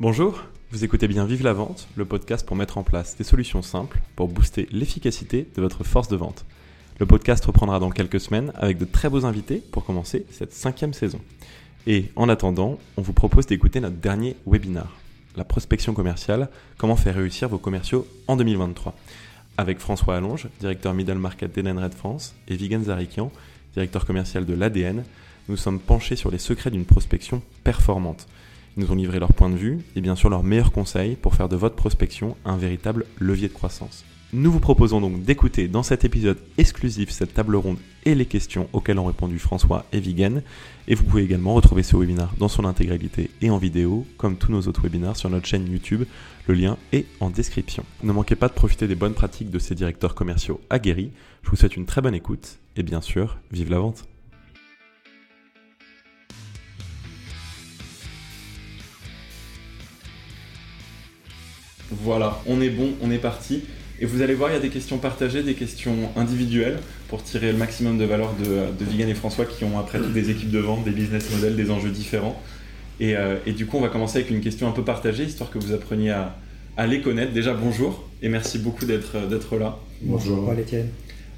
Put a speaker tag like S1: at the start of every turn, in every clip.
S1: Bonjour, vous écoutez bien Vive la vente, le podcast pour mettre en place des solutions simples pour booster l'efficacité de votre force de vente. Le podcast reprendra dans quelques semaines avec de très beaux invités pour commencer cette cinquième saison. Et en attendant, on vous propose d'écouter notre dernier webinar, la prospection commerciale, comment faire réussir vos commerciaux en 2023, avec François Allonge, directeur Middle Market d'Edenred France, et Vigan Zarikian, directeur commercial de l'ADN. Nous sommes penchés sur les secrets d'une prospection performante – ils nous ont livré leur point de vue et bien sûr leurs meilleurs conseils pour faire de votre prospection un véritable levier de croissance. Nous vous proposons donc d'écouter dans cet épisode exclusif cette table ronde et les questions auxquelles ont répondu François et Vigen. Et vous pouvez également retrouver ce webinaire dans son intégralité et en vidéo, comme tous nos autres webinaires sur notre chaîne YouTube. Le lien est en description. Ne manquez pas de profiter des bonnes pratiques de ces directeurs commerciaux aguerris. Je vous souhaite une très bonne écoute et bien sûr, vive la vente Voilà, on est bon, on est parti. Et vous allez voir, il y a des questions partagées, des questions individuelles pour tirer le maximum de valeur de, de Vigan et François qui ont après tout des équipes de vente, des business models, des enjeux différents. Euh, et, du coup, on va commencer avec une question un peu partagée, histoire que vous appreniez à, les connaître. Déjà, bonjour et merci beaucoup d'être là.
S2: Bonjour. Bonjour Étienne.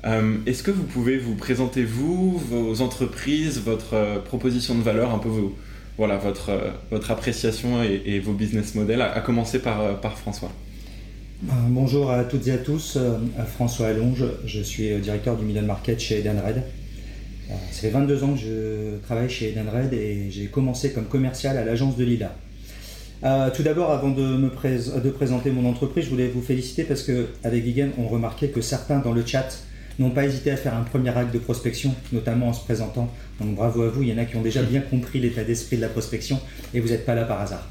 S1: Euh, est-ce que vous pouvez vous présenter, vous, vos entreprises, votre euh, proposition de valeur, un peu vos, voilà, votre, euh, votre appréciation et, vos business models, à, commencer par, euh, par François.
S2: Euh, bonjour à toutes et à tous, François Allonge, je suis directeur du Middle Market chez Edenred. Ça fait 22 ans que je travaille chez Edenred et j'ai commencé comme commercial à l'agence de Lila. tout d'abord, avant de, de présenter mon entreprise, je voulais vous féliciter parce qu'avec Vigan, on remarquait que certains dans le chat n'ont pas hésité à faire un premier acte de prospection, notamment en se présentant. Donc bravo à vous, il y en a qui ont déjà bien compris l'état d'esprit de la prospection et vous n'êtes pas là par hasard.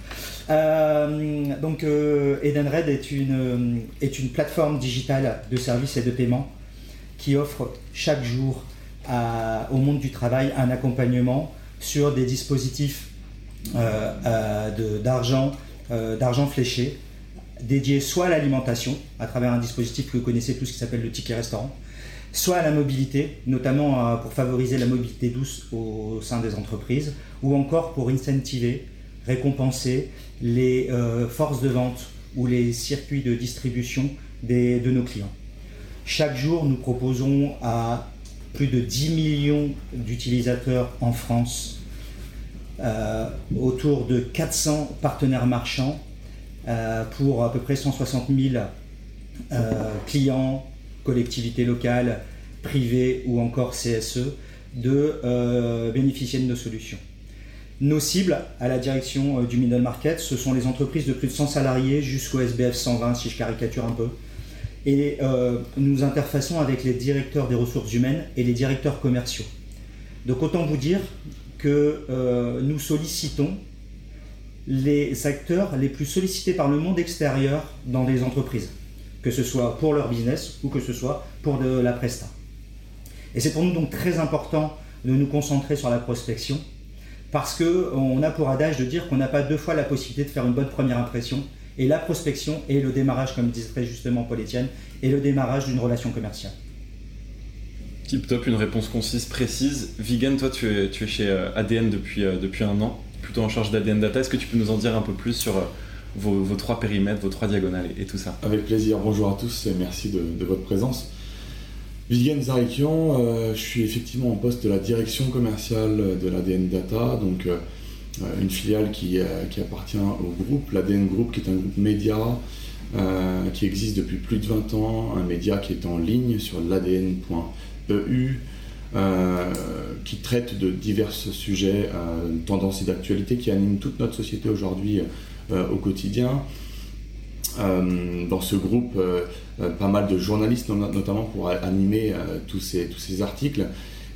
S2: Euh, donc euh, Edenred est une, est une plateforme digitale de services et de paiement qui offre chaque jour au monde du travail un accompagnement sur des dispositifs euh, d'argent d'argent fléché dédié soit à l'alimentation à travers un dispositif que vous connaissez tous qui s'appelle le ticket restaurant, soit à la mobilité, notamment euh, pour favoriser la mobilité douce au sein des entreprises, ou encore pour incentiver, récompenser les euh, forces de vente ou les circuits de distribution de nos clients. Chaque jour, nous proposons à plus de 10 millions d'utilisateurs en France, euh, autour de 400 partenaires marchands, pour à peu près 160 000 clients collectivités locales, privées ou encore CSE, de euh, bénéficier de nos solutions. Nos cibles à la direction euh, du middle market, ce sont les entreprises de plus de 100 salariés jusqu'au SBF 120, si je caricature un peu. Et euh, nous interfaçons avec les directeurs des ressources humaines et les directeurs commerciaux. Donc autant vous dire que nous sollicitons les acteurs les plus sollicités par le monde extérieur dans des entreprises que ce soit pour leur business ou que ce soit pour de la presta. Et c'est pour nous donc très important de nous concentrer sur la prospection parce qu'on a pour adage de dire qu'on n'a pas deux fois la possibilité de faire une bonne première impression et la prospection est le démarrage, comme disait justement Paul-Étienne, est le démarrage d'une relation commerciale.
S1: Tip top, une réponse concise, précise. Vigan, toi tu es, tu es chez euh, ADN depuis, euh, depuis un an, plutôt en charge d'ADN Data. Est-ce que tu peux nous en dire un peu plus sur vos, trois périmètres, vos trois diagonales et, tout ça.
S3: Avec plaisir. Bonjour à tous et merci de, votre présence. Viviane Zarikian, euh, je suis effectivement en poste de la direction commerciale de l'ADN Data, donc euh, une filiale qui, euh, qui, appartient au groupe, l'ADN Group, qui est un groupe média qui existe depuis plus de 20 ans, un média qui est en ligne sur l'ADN.eu, qui traite de divers sujets, tendances et d'actualité qui animent toute notre société aujourd'hui au quotidien. Euh, dans ce groupe, euh, pas mal de journalistes, notamment pour animer tous, ces, tous ces articles.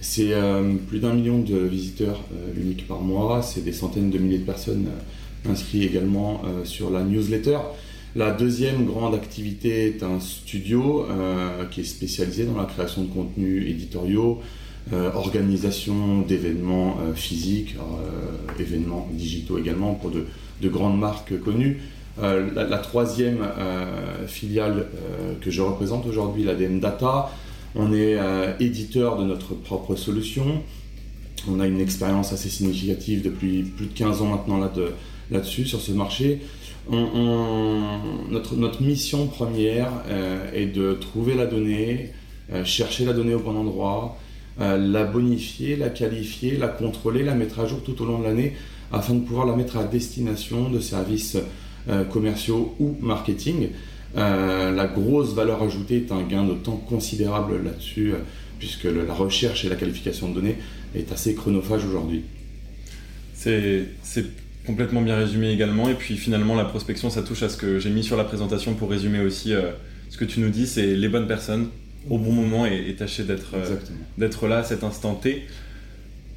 S3: C'est plus d'un million de visiteurs uniques par mois, c'est des centaines de milliers de personnes inscrites également sur la newsletter. La deuxième grande activité est un studio qui est spécialisé dans la création de contenus éditoriaux, organisation d'événements physiques, événements digitaux également pour de, de grandes marques connues. Euh, la, troisième euh, filiale euh, que je représente aujourd'hui, l'ADN Data, on est éditeur de notre propre solution. On a une expérience assez significative depuis plus de 15 ans maintenant là-dessus, sur ce marché. notre mission première est de trouver la donnée, chercher la donnée au bon endroit, la bonifier, la qualifier, la contrôler, la mettre à jour tout au long de l'année afin de pouvoir la mettre à destination de services commerciaux ou marketing. la grosse valeur ajoutée est un gain de temps considérable là-dessus puisque la recherche et la qualification de données est assez chronophage aujourd'hui.
S1: C'est complètement bien résumé également. Et puis finalement, la prospection, ça touche à ce que j'ai mis sur la présentation pour résumer aussi euh, ce que tu nous dis, c'est les bonnes personnes au bon moment et, tâcher euh, d'être là à cet instant T.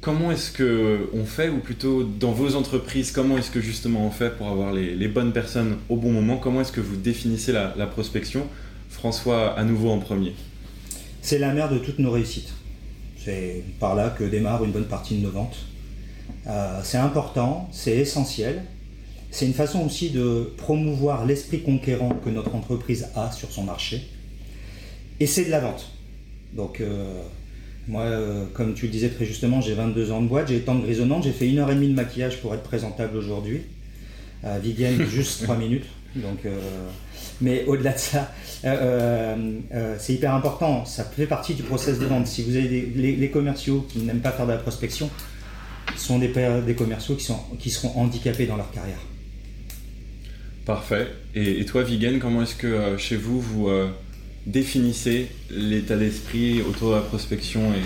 S1: Comment est-ce que on fait, ou plutôt dans vos entreprises, comment est-ce que justement on fait pour avoir les, bonnes personnes au bon moment? Comment est-ce que vous définissez la, prospection? François, à nouveau en premier.
S2: C'est la mère de toutes nos réussites. C'est par là que démarre une bonne partie de nos ventes. Euh, c'est important, c'est essentiel. C'est une façon aussi de promouvoir l'esprit conquérant que notre entreprise a sur son marché. Et c'est de la vente. Donc, euh, moi, euh, comme tu le disais très justement, j'ai 22 ans de boîte, j'ai tant de grisonnante, j'ai fait une heure et demie de maquillage pour être présentable aujourd'hui. Vivienne, juste 3 minutes. Donc, mais au-delà de ça, c'est hyper important. Ça fait partie du process de vente. Si vous avez les, commerciaux qui n'aiment pas faire de la prospection, sont des, des commerciaux qui, sont, qui seront handicapés dans leur carrière.
S1: Parfait. Et, toi, Vigen, comment est-ce que euh, chez vous, vous euh, définissez l'état d'esprit autour de la prospection et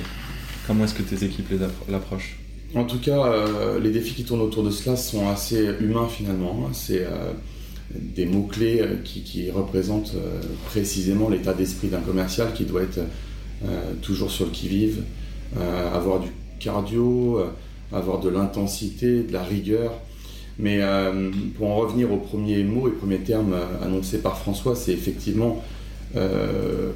S1: comment est-ce que tes équipes l'approchent
S3: En tout cas, euh, les défis qui tournent autour de cela sont assez humains finalement. Hein. C'est des mots-clés qui, qui, représentent précisément l'état d'esprit d'un commercial qui doit être toujours sur le qui-vive, avoir du cardio, avoir de l'intensité, de la rigueur. Mais euh, pour en revenir au premier mot et premier terme euh, annoncé par François, c'est effectivement euh, le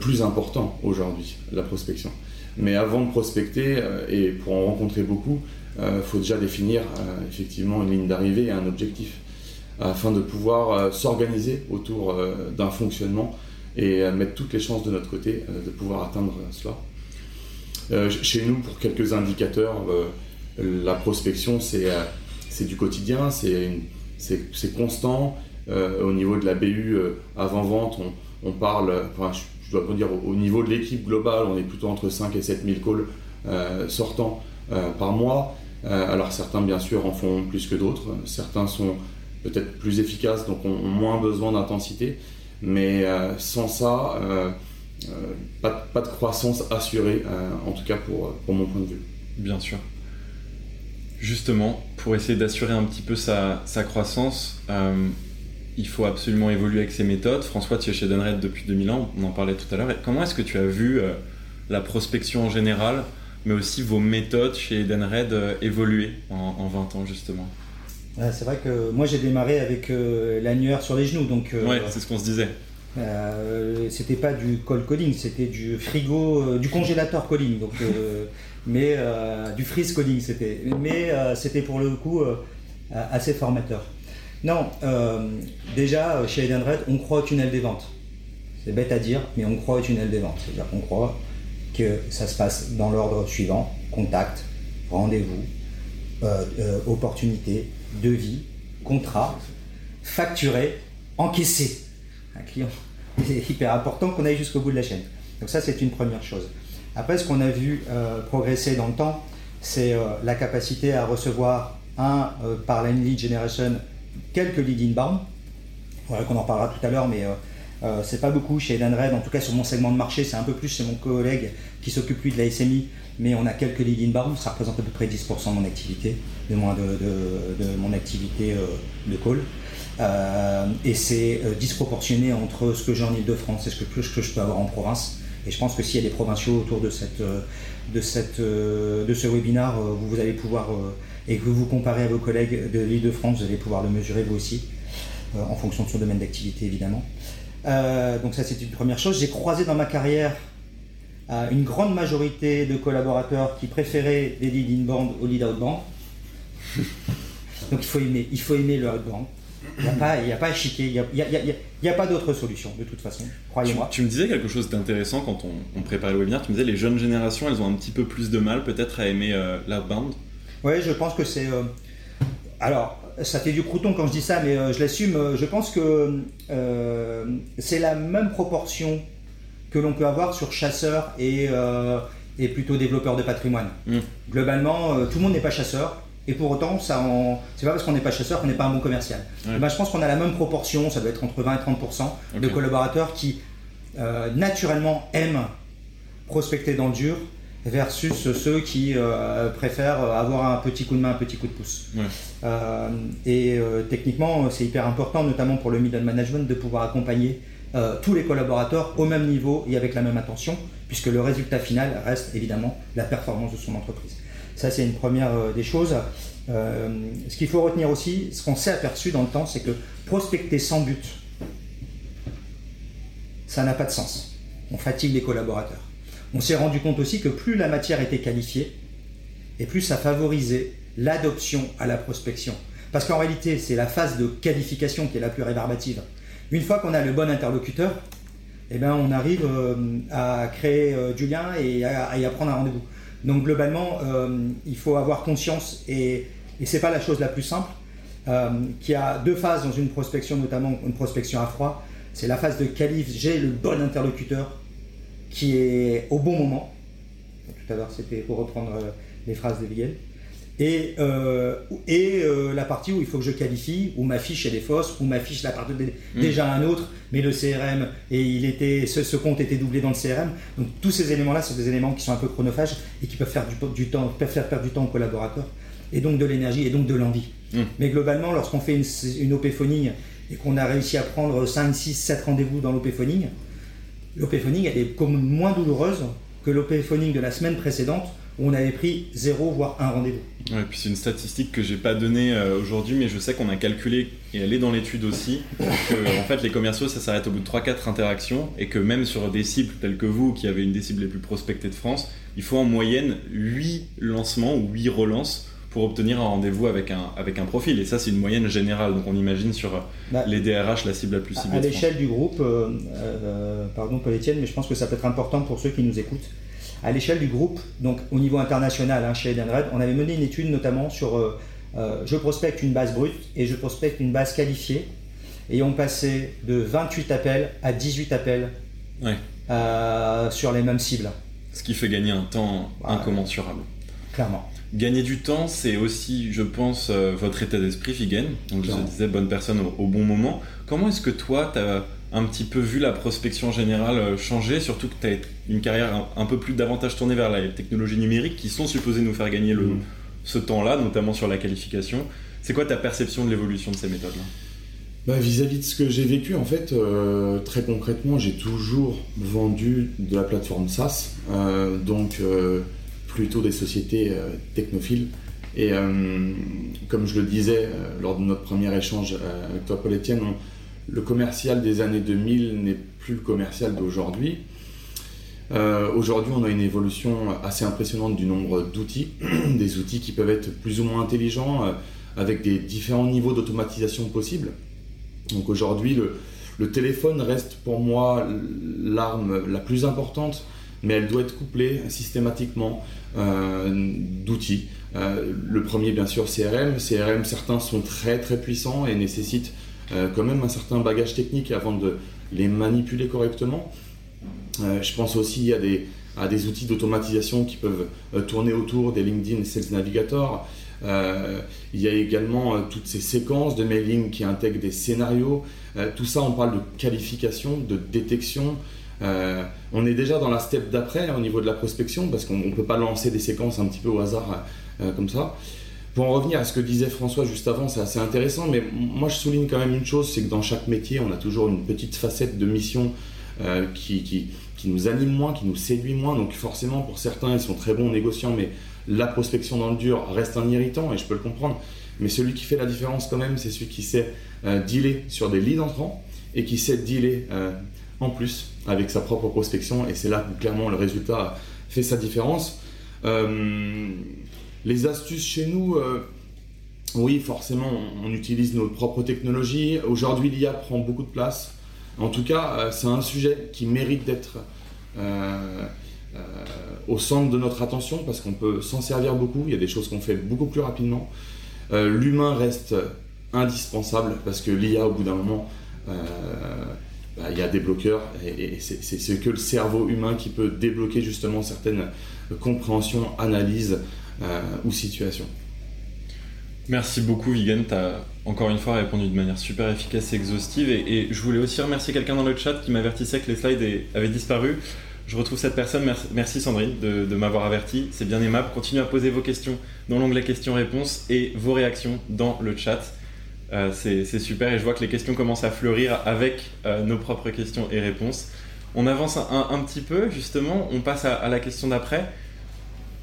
S3: plus important aujourd'hui, la prospection. Mais avant de prospecter et pour en rencontrer beaucoup, il faut déjà définir effectivement une ligne d'arrivée et un objectif afin de pouvoir s'organiser autour d'un fonctionnement et mettre toutes les chances de notre côté de pouvoir atteindre cela. Euh, chez nous, pour quelques indicateurs, euh, la prospection, c'est euh, du quotidien, c'est constant. Au niveau de la BU avant-vente, on, parle, enfin, je, dois dire, au, niveau de l'équipe globale, on est plutôt entre 5 et 7 000 calls sortants par mois. alors certains, bien sûr, en font plus que d'autres. Certains sont peut-être plus efficaces, donc ont, moins besoin d'intensité. Mais sans ça, euh, pas, pas, de croissance assurée, euh, en tout cas pour, pour mon point de vue.
S1: Bien sûr. Justement, pour essayer d'assurer un petit peu sa, sa croissance, euh, il faut absolument évoluer avec ses méthodes. François, tu es chez Denred depuis 2000 ans, on en parlait tout à l'heure. Comment est-ce que tu as vu la prospection en général, mais aussi vos méthodes chez Denred évoluer en, en 20 ans justement?
S2: C'est vrai que moi j'ai démarré avec l'annuaire sur les genoux. Donc,
S1: ouais, c'est ce qu'on se disait.
S2: Euh, c'était pas du cold calling, c'était du frigo, euh, du congélateur calling, donc, euh, mais du freeze calling c'était. Mais c'était pour le coup assez formateur. Non, déjà chez Edenred, on croit au tunnel des ventes. C'est bête à dire, mais on croit au tunnel des ventes. C'est-à-dire qu'on croit que ça se passe dans l'ordre suivant contact, rendez-vous, opportunité, devis, contrat, facturé, encaissé un client. C'est hyper important qu'on aille jusqu'au bout de la chaîne. Donc ça, c'est une première chose. Après, ce qu'on a vu euh, progresser dans le temps, c'est euh, la capacité à recevoir, un, euh, par la lead generation, quelques lead inbound. Voilà, qu'on en parlera tout à l'heure, mais c'est pas beaucoup chez Edenred, en tout cas sur mon segment de marché, c'est un peu plus chez mon collègue qui s'occupe lui de la SMI, mais on a quelques lead inbound, ça représente à peu près 10% de mon activité, de, moins de, mon activité de call. Euh, et c'est euh, disproportionné entre ce que j'ai en Ile-de-France et ce que, ce que je peux avoir en province. Et je pense que s'il y a des provinciaux autour de, cette, euh, de, ce webinar, vous allez pouvoir, et que vous comparez à vos collègues de l'Île-de-France, vous allez pouvoir le mesurer vous aussi, en fonction de son domaine d'activité évidemment. donc ça c'est une première chose. J'ai croisé dans ma carrière une grande majorité de collaborateurs qui préféraient les lead inbound au lead outbound. donc il faut aimer, il faut aimer le outbound. Il n'y a, pas, a pas à chiquer, il n'y a, pas d'autre solution de toute façon, croyez-moi.
S1: Tu, me disais quelque chose d'intéressant quand on, préparait le webinaire, tu me disais les jeunes générations, elles ont un petit peu plus de mal peut-être à aimer euh, l'outbound
S2: Oui, je pense que c'est... Euh, alors, ça fait du crouton quand je dis ça, mais je l'assume. Je pense que c'est la même proportion que l'on peut avoir sur chasseur et, et plutôt développeur de patrimoine. Mm. Globalement, tout le monde n'est pas chasseur. Et pour autant, ça en... c'est pas parce qu'on n'est pas chasseur qu'on n'est pas un bon commercial. Ben, je pense qu'on a la même proportion, ça doit être entre 20 et 30% de collaborateurs qui naturellement aiment prospecter dans le dur versus ceux qui euh, préfèrent avoir un petit coup de main, un petit coup de pouce. Euh, et euh, techniquement, c'est hyper important, notamment pour le middle management, de pouvoir accompagner tous les collaborateurs au même niveau et avec la même attention, puisque le résultat final reste évidemment la performance de son entreprise. Ça, c'est une première des choses. ce qu'il faut retenir aussi, ce qu'on s'est aperçu dans le temps, c'est que prospecter sans but, ça n'a pas de sens. On fatigue les collaborateurs. On s'est rendu compte aussi que plus la matière était qualifiée, et plus ça favorisait l'adoption à la prospection. Parce qu'en réalité, c'est la phase de qualification qui est la plus rébarbative. Une fois qu'on a le bon interlocuteur, eh ben, on arrive euh, à créer euh, du lien et à, prendre un rendez-vous. Donc globalement, euh, il faut avoir conscience, et, et ce n'est pas la chose la plus simple, qu'il y a deux phases dans une prospection, notamment une prospection à froid. C'est la phase de qualif, j'ai le bon interlocuteur, qui est au bon moment. Tout à l'heure, c'était pour reprendre euh, les phrases de Miguel. Et, euh, et euh, la partie où il faut que je qualifie, où ma fiche elle est fausse, où ma fiche la part de, mm. déjà un autre, mais le CRM et il était ce, compte était doublé dans le CRM. Donc tous ces éléments-là sont des éléments qui sont un peu chronophages et qui peuvent faire du, temps, peuvent faire perdre du temps aux collaborateurs et donc de l'énergie et donc de l'envie. Mm. Mais globalement, lorsqu'on fait une, une OP phoning et qu'on a réussi à prendre 5, 6, 7 rendez-vous dans l'OP phoning, l'OP phoning elle est comme moins douloureuse que l'OP phoning de la semaine précédente où on avait pris 0 voire 1 rendez-vous.
S1: Ouais, puis c'est une statistique que j'ai pas donnée euh, aujourd'hui, mais je sais qu'on a calculé, et elle est dans l'étude aussi, que en fait les commerciaux ça s'arrête au bout de 3-4 interactions, et que même sur des cibles telles que vous, qui avez une des cibles les plus prospectées de France, il faut en moyenne 8 lancements ou 8 relances pour obtenir un rendez-vous avec un, avec un profil. Et ça, c'est une moyenne générale. Donc on imagine sur euh, bah, les DRH la cible la plus ciblée.
S2: À l'échelle du groupe, euh, euh, pardon Paul Etienne, mais je pense que ça peut être important pour ceux qui nous écoutent. À l'échelle du groupe, donc au niveau international, hein, chez Edenred, on avait mené une étude notamment sur je prospecte une base brute et je prospecte une base qualifiée. Et on passait de 28 appels à 18 appels sur les mêmes cibles.
S1: Ce qui fait gagner un temps incommensurable.
S2: Clairement.
S1: Gagner du temps, c'est aussi, je pense, euh, votre état d'esprit, Figen. Donc, je disais, bonne personne au, bon moment. Comment est-ce que toi, tu as un petit peu vu la prospection générale euh, changer, surtout que tu as une carrière un, peu plus davantage tournée vers la technologie numérique qui sont supposées nous faire gagner le, mm. ce temps-là, notamment sur la qualification. C'est quoi ta perception de l'évolution de ces méthodes-là?
S3: Bah, vis-à-vis de ce que j'ai vécu, en fait, euh, très concrètement, j'ai toujours vendu de la plateforme SaaS. donc, plutôt des sociétés euh, technophiles. Et euh, comme je le disais euh, lors de notre premier échange avec toi, Paul Etienne, le commercial des années 2000 n'est plus le commercial d'aujourd'hui. Aujourd'hui, on a une évolution assez impressionnante du nombre d'outils, des outils qui peuvent être plus ou moins intelligents, avec des différents niveaux d'automatisation possibles. Donc aujourd'hui, le, le, téléphone reste pour moi l'arme la plus importante, mais elle doit être couplée systématiquement euh, d'outils. Euh, le premier, bien sûr, CRM. CRM, certains sont très très puissants et nécessitent euh, quand même un certain bagage technique avant de les manipuler correctement. je pense aussi à des, à des outils d'automatisation qui peuvent tourner autour des LinkedIn Sales Navigator. il y a également toutes ces séquences de mailing qui intègrent des scénarios. tout ça, on parle de qualification, de détection, euh, on est déjà dans la step d'après au niveau de la prospection parce qu'on ne peut pas lancer des séquences un petit peu au hasard euh, comme ça. Pour en revenir à ce que disait François juste avant, c'est assez intéressant, mais moi je souligne quand même une chose, c'est que dans chaque métier, on a toujours une petite facette de mission euh, qui, qui, nous anime moins, qui nous séduit moins. Donc forcément, pour certains, ils sont très bons négociants, mais la prospection dans le dur reste un irritant, et je peux le comprendre. Mais celui qui fait la différence quand même, c'est celui qui sait dealer sur des leads entrants et qui sait dealer en plus avec sa propre prospection et c'est là où clairement le résultat fait sa différence. Euh, les astuces chez nous, euh, oui forcément on, utilise nos propres technologies. Aujourd'hui l'IA prend beaucoup de place. En tout cas euh, c'est un sujet qui mérite d'être au centre de notre attention parce qu'on peut s'en servir beaucoup. Il y a des choses qu'on fait beaucoup plus rapidement. L'humain reste indispensable parce que l'IA, au bout d'un moment, bah, il y a des bloqueurs et, c'est que le cerveau humain qui peut débloquer justement certaines compréhensions, analyses ou situations.
S1: Merci beaucoup, Vigan. Tu as encore une fois répondu de manière super efficace et exhaustive. Et, je voulais aussi remercier quelqu'un dans le chat qui m'avertissait que les slides avaient disparu. Je retrouve cette personne. Merci, Sandrine de, m'avoir averti. C'est bien aimable. Continuez à poser vos questions dans l'onglet questions-réponses et vos réactions dans le chat. Euh, c'est super et je vois que les questions commencent à fleurir avec euh, nos propres questions et réponses. On avance un, petit peu, justement. On passe à la question d'après.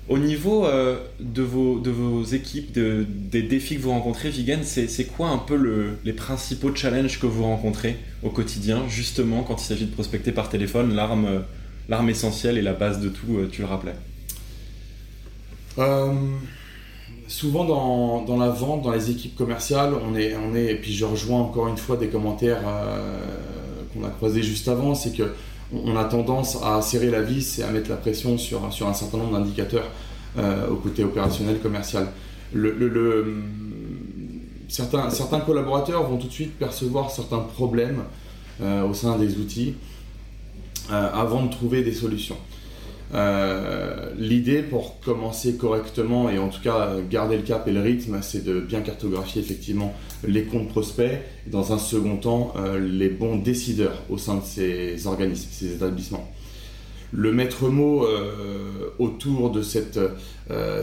S1: Au niveau euh, de, vos, équipes, des défis que vous rencontrez, Vigan, c'est quoi un peu les principaux challenges que vous rencontrez au quotidien, justement quand il s'agit de prospecter par téléphone, l'arme essentielle et la base de tout, tu le rappelais?
S3: Souvent dans, la vente, dans les équipes commerciales, on est, on est, et puis je rejoins encore une fois des commentaires qu'on a croisés juste avant, c'est que on a tendance à serrer la vis et à mettre la pression sur, un certain nombre d'indicateurs euh, au côté opérationnel commercial. Le, certains, collaborateurs vont tout de suite percevoir certains problèmes euh, au sein des outils euh, avant de trouver des solutions. Euh, l'idée pour commencer correctement et en tout cas garder le cap et le rythme, c'est de bien cartographier effectivement les comptes prospects et dans un second temps euh, les bons décideurs au sein de ces organismes, ces établissements. Le maître mot euh, autour de cette,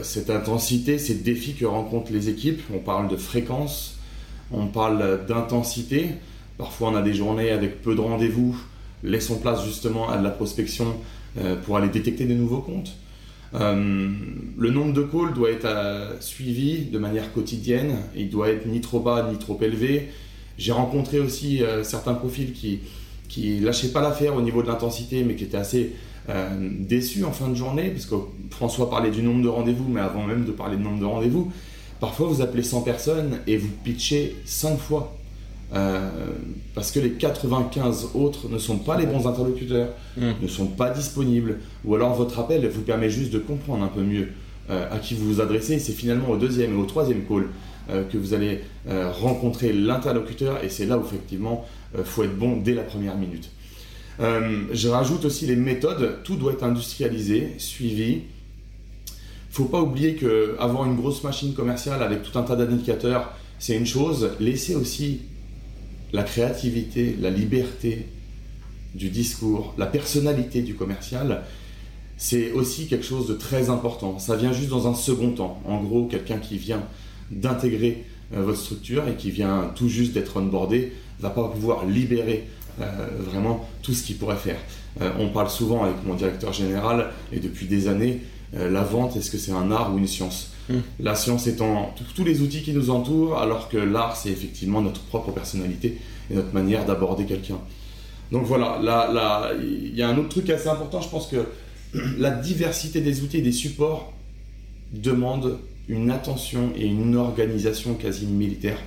S3: cette intensité, ces défis que rencontrent les équipes, on parle de fréquence, on parle d'intensité. Parfois on a des journées avec peu de rendez-vous. Laissons place justement à de la prospection pour aller détecter des nouveaux comptes. Euh, le nombre de calls doit être euh, suivi de manière quotidienne, il doit être ni trop bas ni trop élevé. J'ai rencontré aussi certains profils qui qui lâchaient pas l'affaire au niveau de l'intensité, mais qui étaient assez déçus en fin de journée, parce que François parlait du nombre de rendez-vous, mais avant même de parler du nombre de rendez-vous, parfois vous appelez 100 personnes et vous pitchez 5 fois euh, parce que les 95 autres ne sont pas les bons interlocuteurs, hmm. ne sont pas disponibles, ou alors votre appel vous permet juste de comprendre un peu mieux euh, à qui vous vous adressez. C'est finalement au deuxième et au troisième call euh, que vous allez rencontrer l'interlocuteur, et c'est là où effectivement il faut être bon dès la première minute. je rajoute aussi les méthodes, tout doit être industrialisé, suivi. Il faut pas oublier que avoir une grosse machine commerciale avec tout un tas d'indicateurs, c'est une chose. Laissez aussi la créativité, la liberté du discours, la personnalité du commercial, c'est aussi quelque chose de très important. Ça vient juste dans un second temps. En gros, quelqu'un qui vient d'intégrer euh, votre structure et qui vient tout juste d'être onboardé va pas pouvoir libérer euh, vraiment tout ce qu'il pourrait faire. Euh, on parle souvent avec mon directeur général et depuis des années, la vente, est-ce que c'est un art ou une science? Hmm. La science étant tous les outils qui nous entourent, alors que l'art, c'est effectivement notre propre personnalité et notre manière d'aborder quelqu'un. Donc voilà, là, il y a un autre truc assez important, je pense que la diversité des outils et des supports demande une attention et une organisation quasi militaire.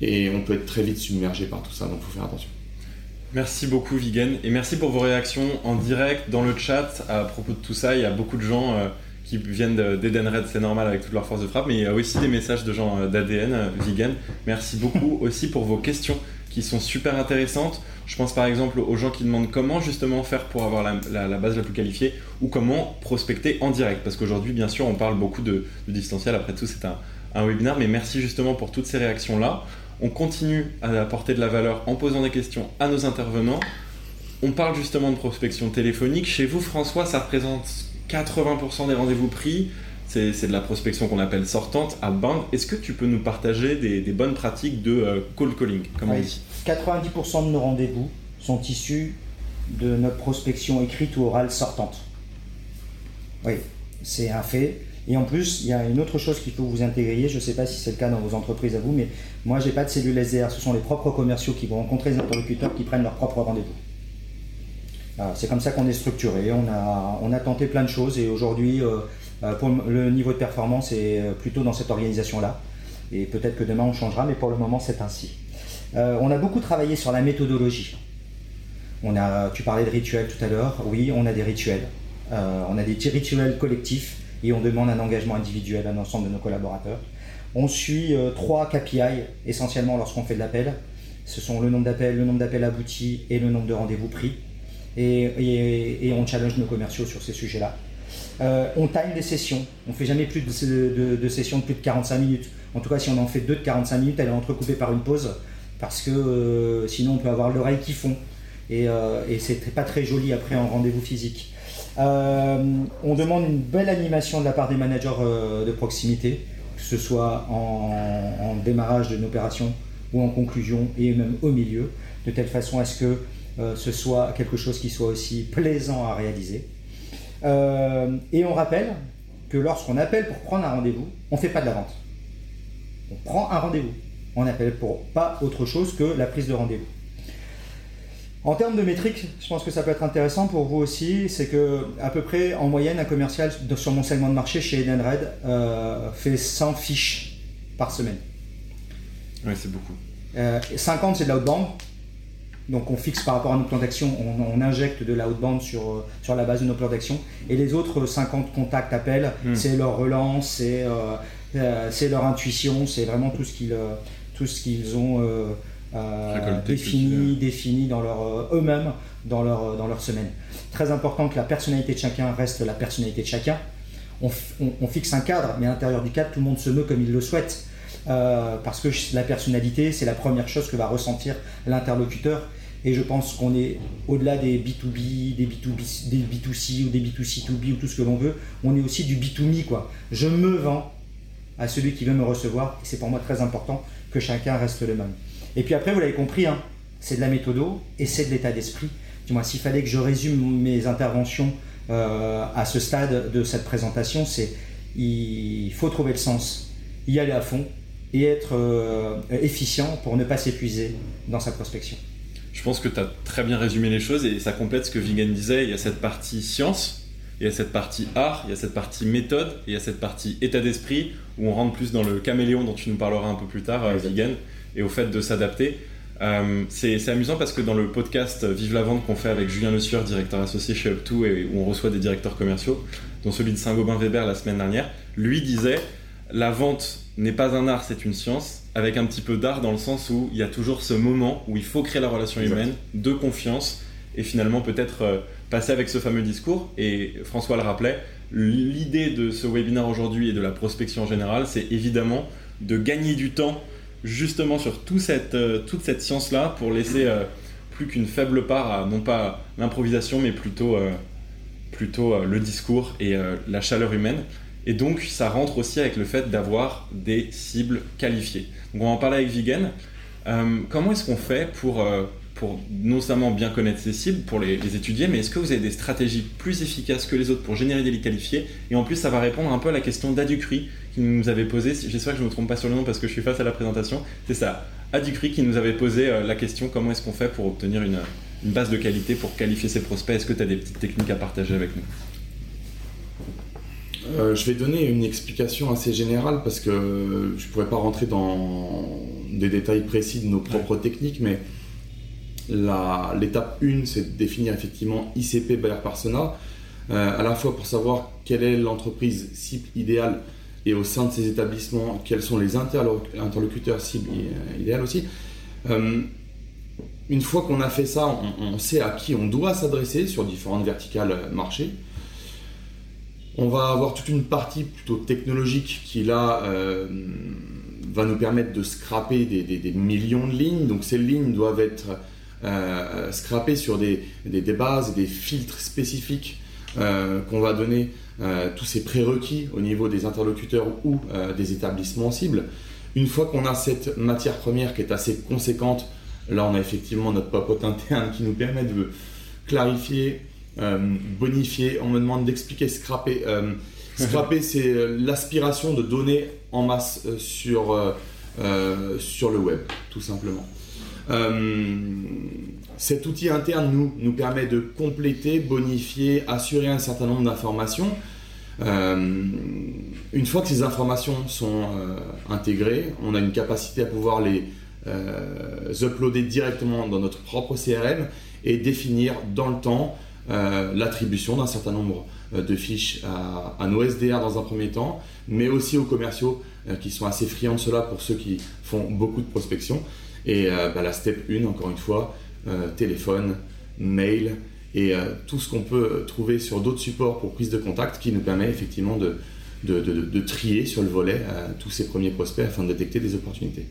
S3: Et on peut être très vite submergé par tout ça, donc il faut faire attention.
S1: Merci beaucoup Vigen et merci pour vos réactions en direct dans le chat à propos de tout ça. Il y a beaucoup de gens euh, qui viennent d'Edenred, c'est normal avec toute leur force de frappe, mais il y a aussi des messages de gens euh, d'ADN euh, vegan. Merci beaucoup aussi pour vos questions qui sont super intéressantes. Je pense par exemple aux gens qui demandent comment justement faire pour avoir la, base la plus qualifiée ou comment prospecter en direct. Parce qu'aujourd'hui, bien sûr, on parle beaucoup de, distanciel. Après tout, c'est un, un mais merci justement pour toutes ces réactions-là. On continue à apporter de la valeur en posant des questions à nos intervenants. On parle justement de prospection téléphonique. Chez vous, François, ça représente 80% des rendez-vous pris, c'est de la prospection qu'on appelle sortante à bande. Est-ce que tu peux nous partager des, bonnes pratiques de euh, cold calling
S2: comme on dit 90% de nos rendez-vous sont issus de notre prospection écrite ou orale sortante. Oui, c'est un fait. Et en plus, il y a une autre chose qu'il faut vous intégrer. Je ne sais pas si c'est le cas dans vos entreprises à vous, mais moi, je n'ai pas de cellule SDR. Ce sont les propres commerciaux qui vont rencontrer les interlocuteurs qui prennent leur propre rendez-vous. C'est comme ça qu'on est structuré. On a, tenté plein de choses et aujourd'hui, euh, euh, le niveau de performance est euh, plutôt dans cette organisation-là. Et peut-être que demain on changera, mais pour le moment c'est ainsi. on a beaucoup travaillé sur la méthodologie. On a, tu parlais de rituels tout à l'heure. Oui, on a des rituels. on a des rituels collectifs et on demande un engagement individuel à l'ensemble de nos collaborateurs. On suit trois KPI essentiellement lorsqu'on fait de l'appel. Ce sont le nombre d'appels, le nombre d'appels aboutis et le nombre de rendez-vous pris. Et, on challenge nos commerciaux sur ces sujets-là. on time des sessions. On ne fait jamais plus de, sessions de plus de 45 minutes. En tout cas, si on en fait deux de 45 minutes, elle est entrecoupée par une pause parce que sinon on peut avoir l'oreille qui fond et, euh, et c'est pas très joli après en rendez-vous physique. Euh, on demande une belle animation de la part des managers euh, de proximité, que ce soit en, démarrage d'une opération ou en conclusion et même au milieu, de telle façon à ce que ce soit quelque chose qui soit aussi plaisant à réaliser. et on rappelle que lorsqu'on appelle pour prendre un rendez-vous, on ne fait pas de la vente. On prend un rendez-vous. On appelle pour pas autre chose que la prise de rendez-vous. En termes de métriques, je pense que ça peut être intéressant pour vous aussi, c'est que à peu près en moyenne, un commercial sur mon segment de marché chez Edenred euh, fait 100 fiches par semaine.
S1: Oui, c'est beaucoup.
S2: 50, euh, c'est de l'outbound. Donc on fixe par rapport à nos plans d'action, on, injecte de l'outbound sur, euh, sur la base de nos plans d'action. Et les autres 50 contacts, appels, hmm. c'est leur relance, c'est c'est leur intuition, c'est vraiment tout ce qu'ils ont euh, définis, définis dans leur, euh, eux-mêmes dans leur, euh, dans leur semaine. Très important que la personnalité de chacun reste la personnalité de chacun. On, on, fixe un cadre, mais à l'intérieur du cadre, tout le monde se meut comme il le souhaite. Parce que la personnalité, c'est la première chose que va ressentir l'interlocuteur. Et je pense qu'on est au-delà des B2B, des, B2B, des B2C ou des B2C2B ou tout ce que l'on veut. On est aussi du B2Me. Quoi. Je me vends à celui qui veut me recevoir. C'est pour moi très important que chacun reste le même. Et puis après, vous l'avez compris, hein, c'est de la méthodo et c'est de l'état d'esprit. Du moins, s'il fallait que je résume mes interventions euh, à ce stade de cette présentation, c'est il faut trouver le sens, y aller à fond et être euh, efficient pour ne pas s'épuiser dans sa prospection.
S1: Je pense que tu as très bien résumé les choses et ça complète ce que Vigen disait. Il y a cette partie science, il y a cette partie art, il y a cette partie méthode, et il y a cette partie état d'esprit où on rentre plus dans le caméléon dont tu nous parleras un peu plus tard, euh, Vigen et au fait de s'adapter. Euh, c'est amusant parce que dans le podcast Vive la vente qu'on fait avec Julien Le Sueur, directeur associé chez Up2 et où on reçoit des directeurs commerciaux, dont celui de Saint-Gobain-Weber la semaine dernière, lui disait la vente n'est pas un art, c'est une science, avec un petit peu d'art dans le sens où il y a toujours ce moment où il faut créer la relation humaine, de confiance, et finalement peut-être euh, passer avec ce fameux discours. Et François le rappelait, l'idée de ce webinaire aujourd'hui et de la prospection en général, c'est évidemment de gagner du temps justement sur cette, euh, toute cette science-là pour laisser euh, plus qu'une faible part à non pas l'improvisation mais plutôt, plutôt le discours et la chaleur humaine. Et donc ça rentre aussi avec le fait d'avoir des cibles qualifiées. Donc on va en parler avec Vigen. comment est-ce qu'on fait pour pour non seulement bien connaître ces cibles, pour les, étudier, mais est-ce que vous avez des stratégies plus efficaces que les autres pour générer des leads qualifiés? Et en plus, ça va répondre un peu à la question d'Aducry qui nous avait posé, j'espère que je ne me trompe pas sur le nom parce que je suis face à la présentation, c'est ça, Aducry qui nous avait posé euh, la question comment est-ce qu'on fait pour obtenir une, base de qualité pour qualifier ses prospects? Est-ce que tu as des petites techniques à partager avec nous?
S3: Euh, je vais donner une explication assez générale parce que je ne pourrais pas rentrer dans des détails précis de nos propres techniques, mais L'étape 1, c'est de définir effectivement ICP Bayer Persona, euh, à la fois pour savoir quelle est l'entreprise cible idéale et au sein de ces établissements, quels sont les interlocuteurs cibles euh, idéales aussi. Euh, une fois qu'on a fait ça, on, sait à qui on doit s'adresser sur différentes verticales marché. On va avoir toute une partie plutôt technologique qui là va nous permettre de scraper des, millions de lignes. Donc ces lignes doivent être euh, scraper sur des, bases et des filtres spécifiques euh, qu'on va donner euh, tous ces prérequis au niveau des interlocuteurs ou des établissements cibles. Une fois qu'on a cette matière première qui est assez conséquente, là on a effectivement notre papote interne qui nous permet de clarifier, bonifier. On me demande d'expliquer scraper. scraper, c'est l'aspiration de données en masse sur, sur le web, tout simplement. Euh, cet outil interne nous, nous permet de compléter, bonifier, assurer un certain nombre d'informations. Euh, une fois que ces informations sont euh, intégrées, on a une capacité à pouvoir les uploader directement dans notre propre CRM et définir dans le temps l'attribution d'un certain nombre de fiches à, nos SDR dans un premier temps, mais aussi aux commerciaux qui sont assez friands de cela pour ceux qui font beaucoup de prospection. Et bah, la step 1, encore une fois, téléphone, mail et tout ce qu'on peut trouver sur d'autres supports pour prise de contact qui nous permet effectivement de, trier sur le volet tous ces premiers prospects afin de détecter des opportunités.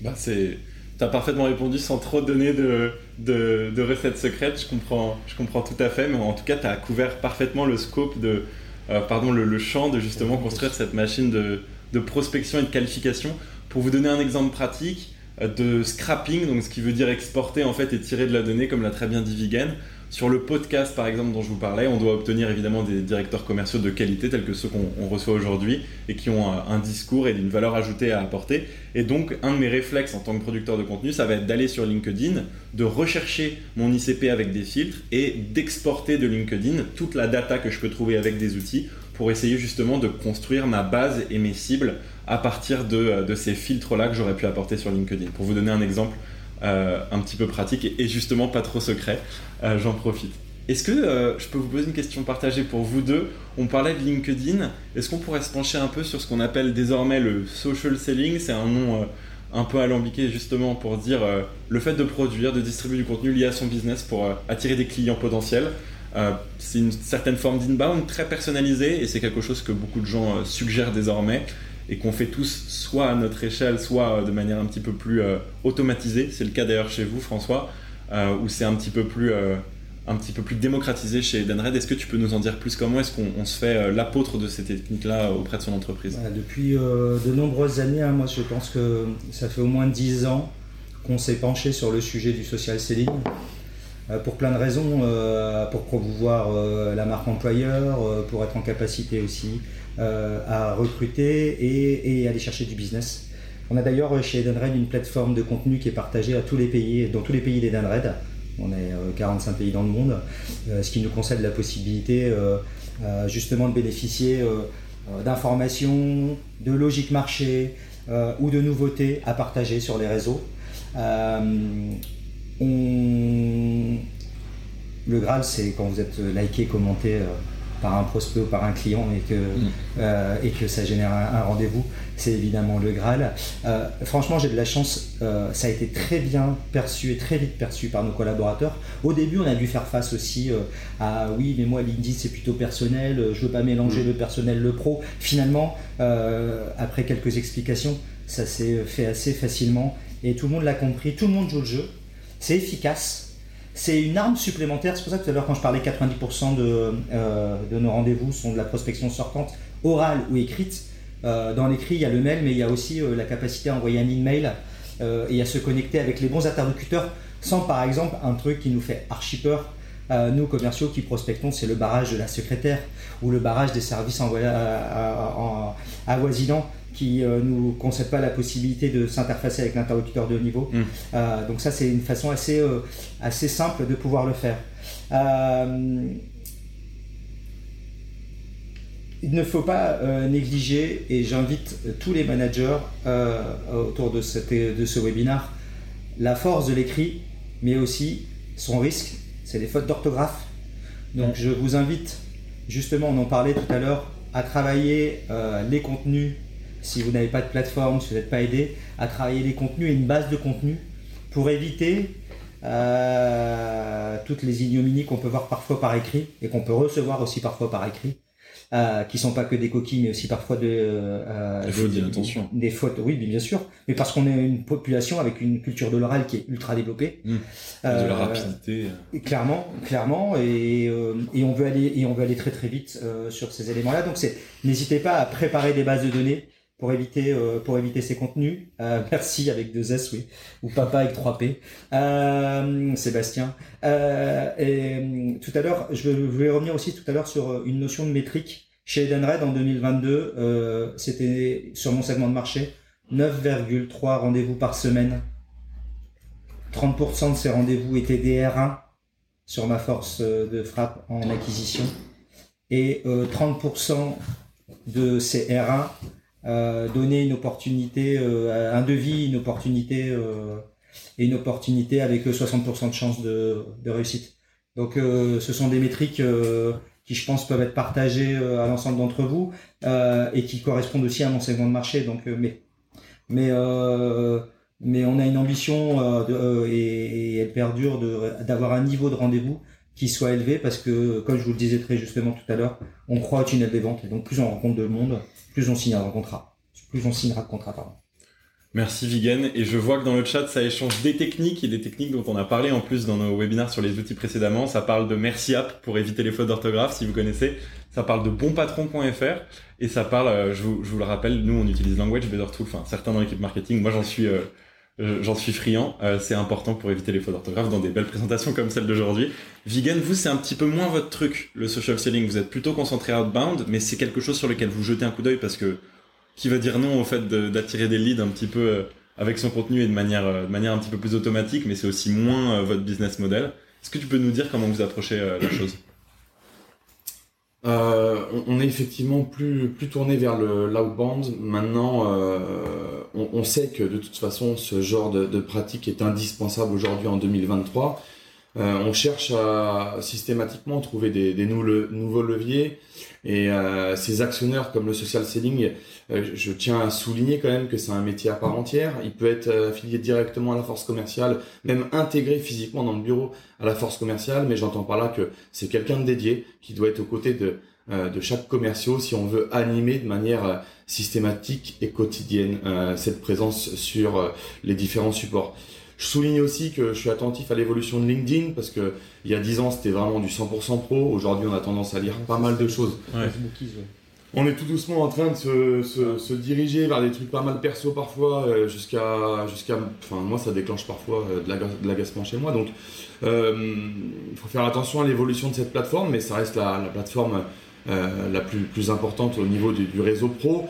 S1: Bah, c'est tu as parfaitement répondu sans trop donner de, recettes secrètes, je comprends, je comprends tout à fait, mais en tout cas, tu as couvert parfaitement le scope de, euh, pardon, le, champ de justement construire cette machine de, de, prospection et de qualification. Pour vous donner un exemple pratique euh, de scrapping, donc ce qui veut dire exporter en fait et tirer de la donnée, comme l'a très bien dit Vigen, sur le podcast, par exemple, dont je vous parlais, on doit obtenir évidemment des directeurs commerciaux de qualité, tels que ceux qu'on reçoit aujourd'hui, et qui ont un, discours et une valeur ajoutée à apporter. Et donc, un de mes réflexes en tant que producteur de contenu, ça va être d'aller sur LinkedIn, de rechercher mon ICP avec des filtres et d'exporter de LinkedIn toute la data que je peux trouver avec des outils pour essayer justement de construire ma base et mes cibles à partir de, ces filtres-là que j'aurais pu apporter sur LinkedIn. Pour vous donner un exemple, un petit peu pratique et, justement pas trop secret. Euh, j'en profite. Est-ce que euh, je peux vous poser une question partagée pour vous deux? On parlait de LinkedIn. Est-ce qu'on pourrait se pencher un peu sur ce qu'on appelle désormais le social selling? C'est un nom un peu alambiqué justement pour dire le fait de produire, de distribuer du contenu lié à son business pour attirer des clients potentiels. c'est une certaine forme d'inbound très personnalisée et c'est quelque chose que beaucoup de gens suggèrent désormais et qu'on fait tous soit à notre échelle, soit de manière un petit peu plus euh, automatisée. C'est le cas d'ailleurs chez vous, François, euh, où c'est un petit peu plus euh, un petit peu plus démocratisé chez Edenred. Est-ce que tu peux nous en dire plus Comment est-ce qu'on se fait l'apôtre de ces techniques-là auprès de son entreprise?
S2: Depuis de nombreuses années, hein, moi je pense que ça fait au moins 10 ans qu'on s'est penché sur le sujet du social selling. pour plein de raisons, pour promouvoir la marque employeur, pour être en capacité aussi euh, à recruter et, aller chercher du business. On a d'ailleurs euh, chez Edenred une plateforme de contenu qui est partagée à tous les pays, dans tous les pays d'Edenred. On est 45 euh, pays dans le monde, ce qui nous concède la possibilité justement de bénéficier d'informations, de logique marché ou de nouveautés à partager sur les réseaux. Le Graal, c'est quand vous êtes liké, commenté par un prospect ou par un client et que, mm. euh, et que ça génère un, rendez-vous, c'est évidemment le Graal. Euh, franchement, j'ai de la chance, euh, ça a été très bien perçu et très vite perçu par nos collaborateurs. Au début, on a dû faire face aussi à oui, mais moi, LinkedIn, c'est plutôt personnel, je veux pas mélanger mm. le personnel, le pro. Finalement, après quelques explications, ça s'est fait assez facilement et tout le monde l'a compris, tout le monde joue le jeu. C'est efficace, c'est une arme supplémentaire. C'est pour ça que tout à l'heure, quand je parlais 90% de, euh, de nos rendez-vous sont de la prospection sortante, orale ou écrite. Euh, dans l'écrit, il y a le mail, mais il y a aussi euh, la capacité à envoyer un email et à se connecter avec les bons interlocuteurs sans, par exemple, un truc qui nous fait archi peur. nous, commerciaux qui prospectons, c'est le barrage de la secrétaire ou le barrage des services avoisinants qui ne euh, nous concède pas la possibilité de s'interfacer avec l'interlocuteur de haut niveau. Mm. Euh, donc ça, c'est une façon assez, euh, assez simple de pouvoir le faire. il ne faut pas négliger, et j'invite tous les managers autour de, cette, de ce webinaire, la force de l'écrit, mais aussi son risque, c'est les fautes d'orthographe. Donc je vous invite, justement, on en parlait tout à l'heure, à travailler les contenus si vous n'avez pas de plateforme, si vous n'êtes pas aidé, à travailler les contenus et une base de contenu pour éviter euh, toutes les ignominies qu'on peut voir parfois par écrit et qu'on peut recevoir aussi parfois par écrit. Euh, qui sont pas que des coquilles, mais aussi parfois de,
S1: euh, des, fautes d'inattention.
S2: Des, fautes, oui, bien sûr, mais parce qu'on est une population avec une culture de l'oral qui est ultra développée.
S1: Mmh. Euh, de la rapidité.
S2: Clairement, clairement, et, et on veut aller et on veut aller très très vite sur ces éléments-là. Donc c'est, n'hésitez pas à préparer des bases de données pour éviter euh, pour éviter ces contenus. Euh, merci avec deux S, oui, ou papa avec 3 P. Euh, Sébastien. Euh, et tout à l'heure, je voulais revenir aussi tout à l'heure sur une notion de métrique. Chez Edenred en 2022, c'était sur mon segment de marché 9,3 rendez-vous par semaine. 30% de ces rendez-vous étaient des R1 sur ma force de frappe en acquisition et 30% de ces R1 euh, donner une opportunité, euh, un devis, une opportunité euh, et une opportunité avec 60% de chance de, de, réussite. Donc ce sont des métriques qui je pense peuvent être partagés à l'ensemble d'entre vous et qui correspondent aussi à mon segment de marché. Donc, mais mais mais on a une ambition de, et, et, elle perdure d'avoir un niveau de rendez-vous qui soit élevé parce que, comme je vous le disais très justement tout à l'heure, on croit au tunnel des ventes et donc plus on rencontre de monde, plus on signera un contrat. Plus on signera de contrat, pardon.
S1: Merci Vigen. Et je vois que dans le chat, ça échange des techniques et des techniques dont on a parlé en plus dans nos webinaires sur les outils précédemment. Ça parle de Merci App pour éviter les fautes d'orthographe, si vous connaissez. Ça parle de bonpatron.fr et ça parle, euh, je vous, je vous, le rappelle, nous on utilise Language Better Tool, enfin certains dans l'équipe marketing. Moi j'en suis euh, J'en suis friand, euh, c'est important pour éviter les fautes d'orthographe dans des belles présentations comme celle d'aujourd'hui. Vegan, vous, c'est un petit peu moins votre truc, le social selling. Vous êtes plutôt concentré outbound, mais c'est quelque chose sur lequel vous jetez un coup d'œil parce que qui va dire non au fait d'attirer des leads un petit peu euh, avec son contenu et de manière, euh, de manière un petit peu plus automatique, mais c'est aussi moins votre business model. Est-ce que tu peux nous dire comment vous approchez la chose?
S3: Euh, on, est effectivement plus, plus tourné vers le l'outbound. Maintenant, euh, on, sait que de toute façon, ce genre de, pratique est indispensable aujourd'hui en 2023. Euh, on cherche à systématiquement trouver des, nouveaux leviers et euh, ces actionnaires comme le social selling, euh, je tiens à souligner quand même que c'est un métier à part entière. Il peut être affilié directement à la force commerciale, même intégré physiquement dans le bureau à la force commerciale, mais j'entends par là que c'est quelqu'un de dédié qui doit être aux côtés de, de chaque commerciaux si on veut animer de manière systématique et quotidienne cette présence sur les différents supports. Je souligne aussi que je suis attentif à l'évolution de LinkedIn parce que il y a 10 ans c'était vraiment du 100% pro. Aujourd'hui on a tendance à lire pas mal de choses. On est tout doucement en train de se, se, se, diriger vers des trucs pas mal perso parfois euh, jusqu'à jusqu'à enfin moi ça déclenche parfois euh, de l'agacement chez moi. Donc euh, il faut faire attention à l'évolution de cette plateforme mais ça reste la, la plateforme euh, la plus, plus importante au niveau du, du réseau pro.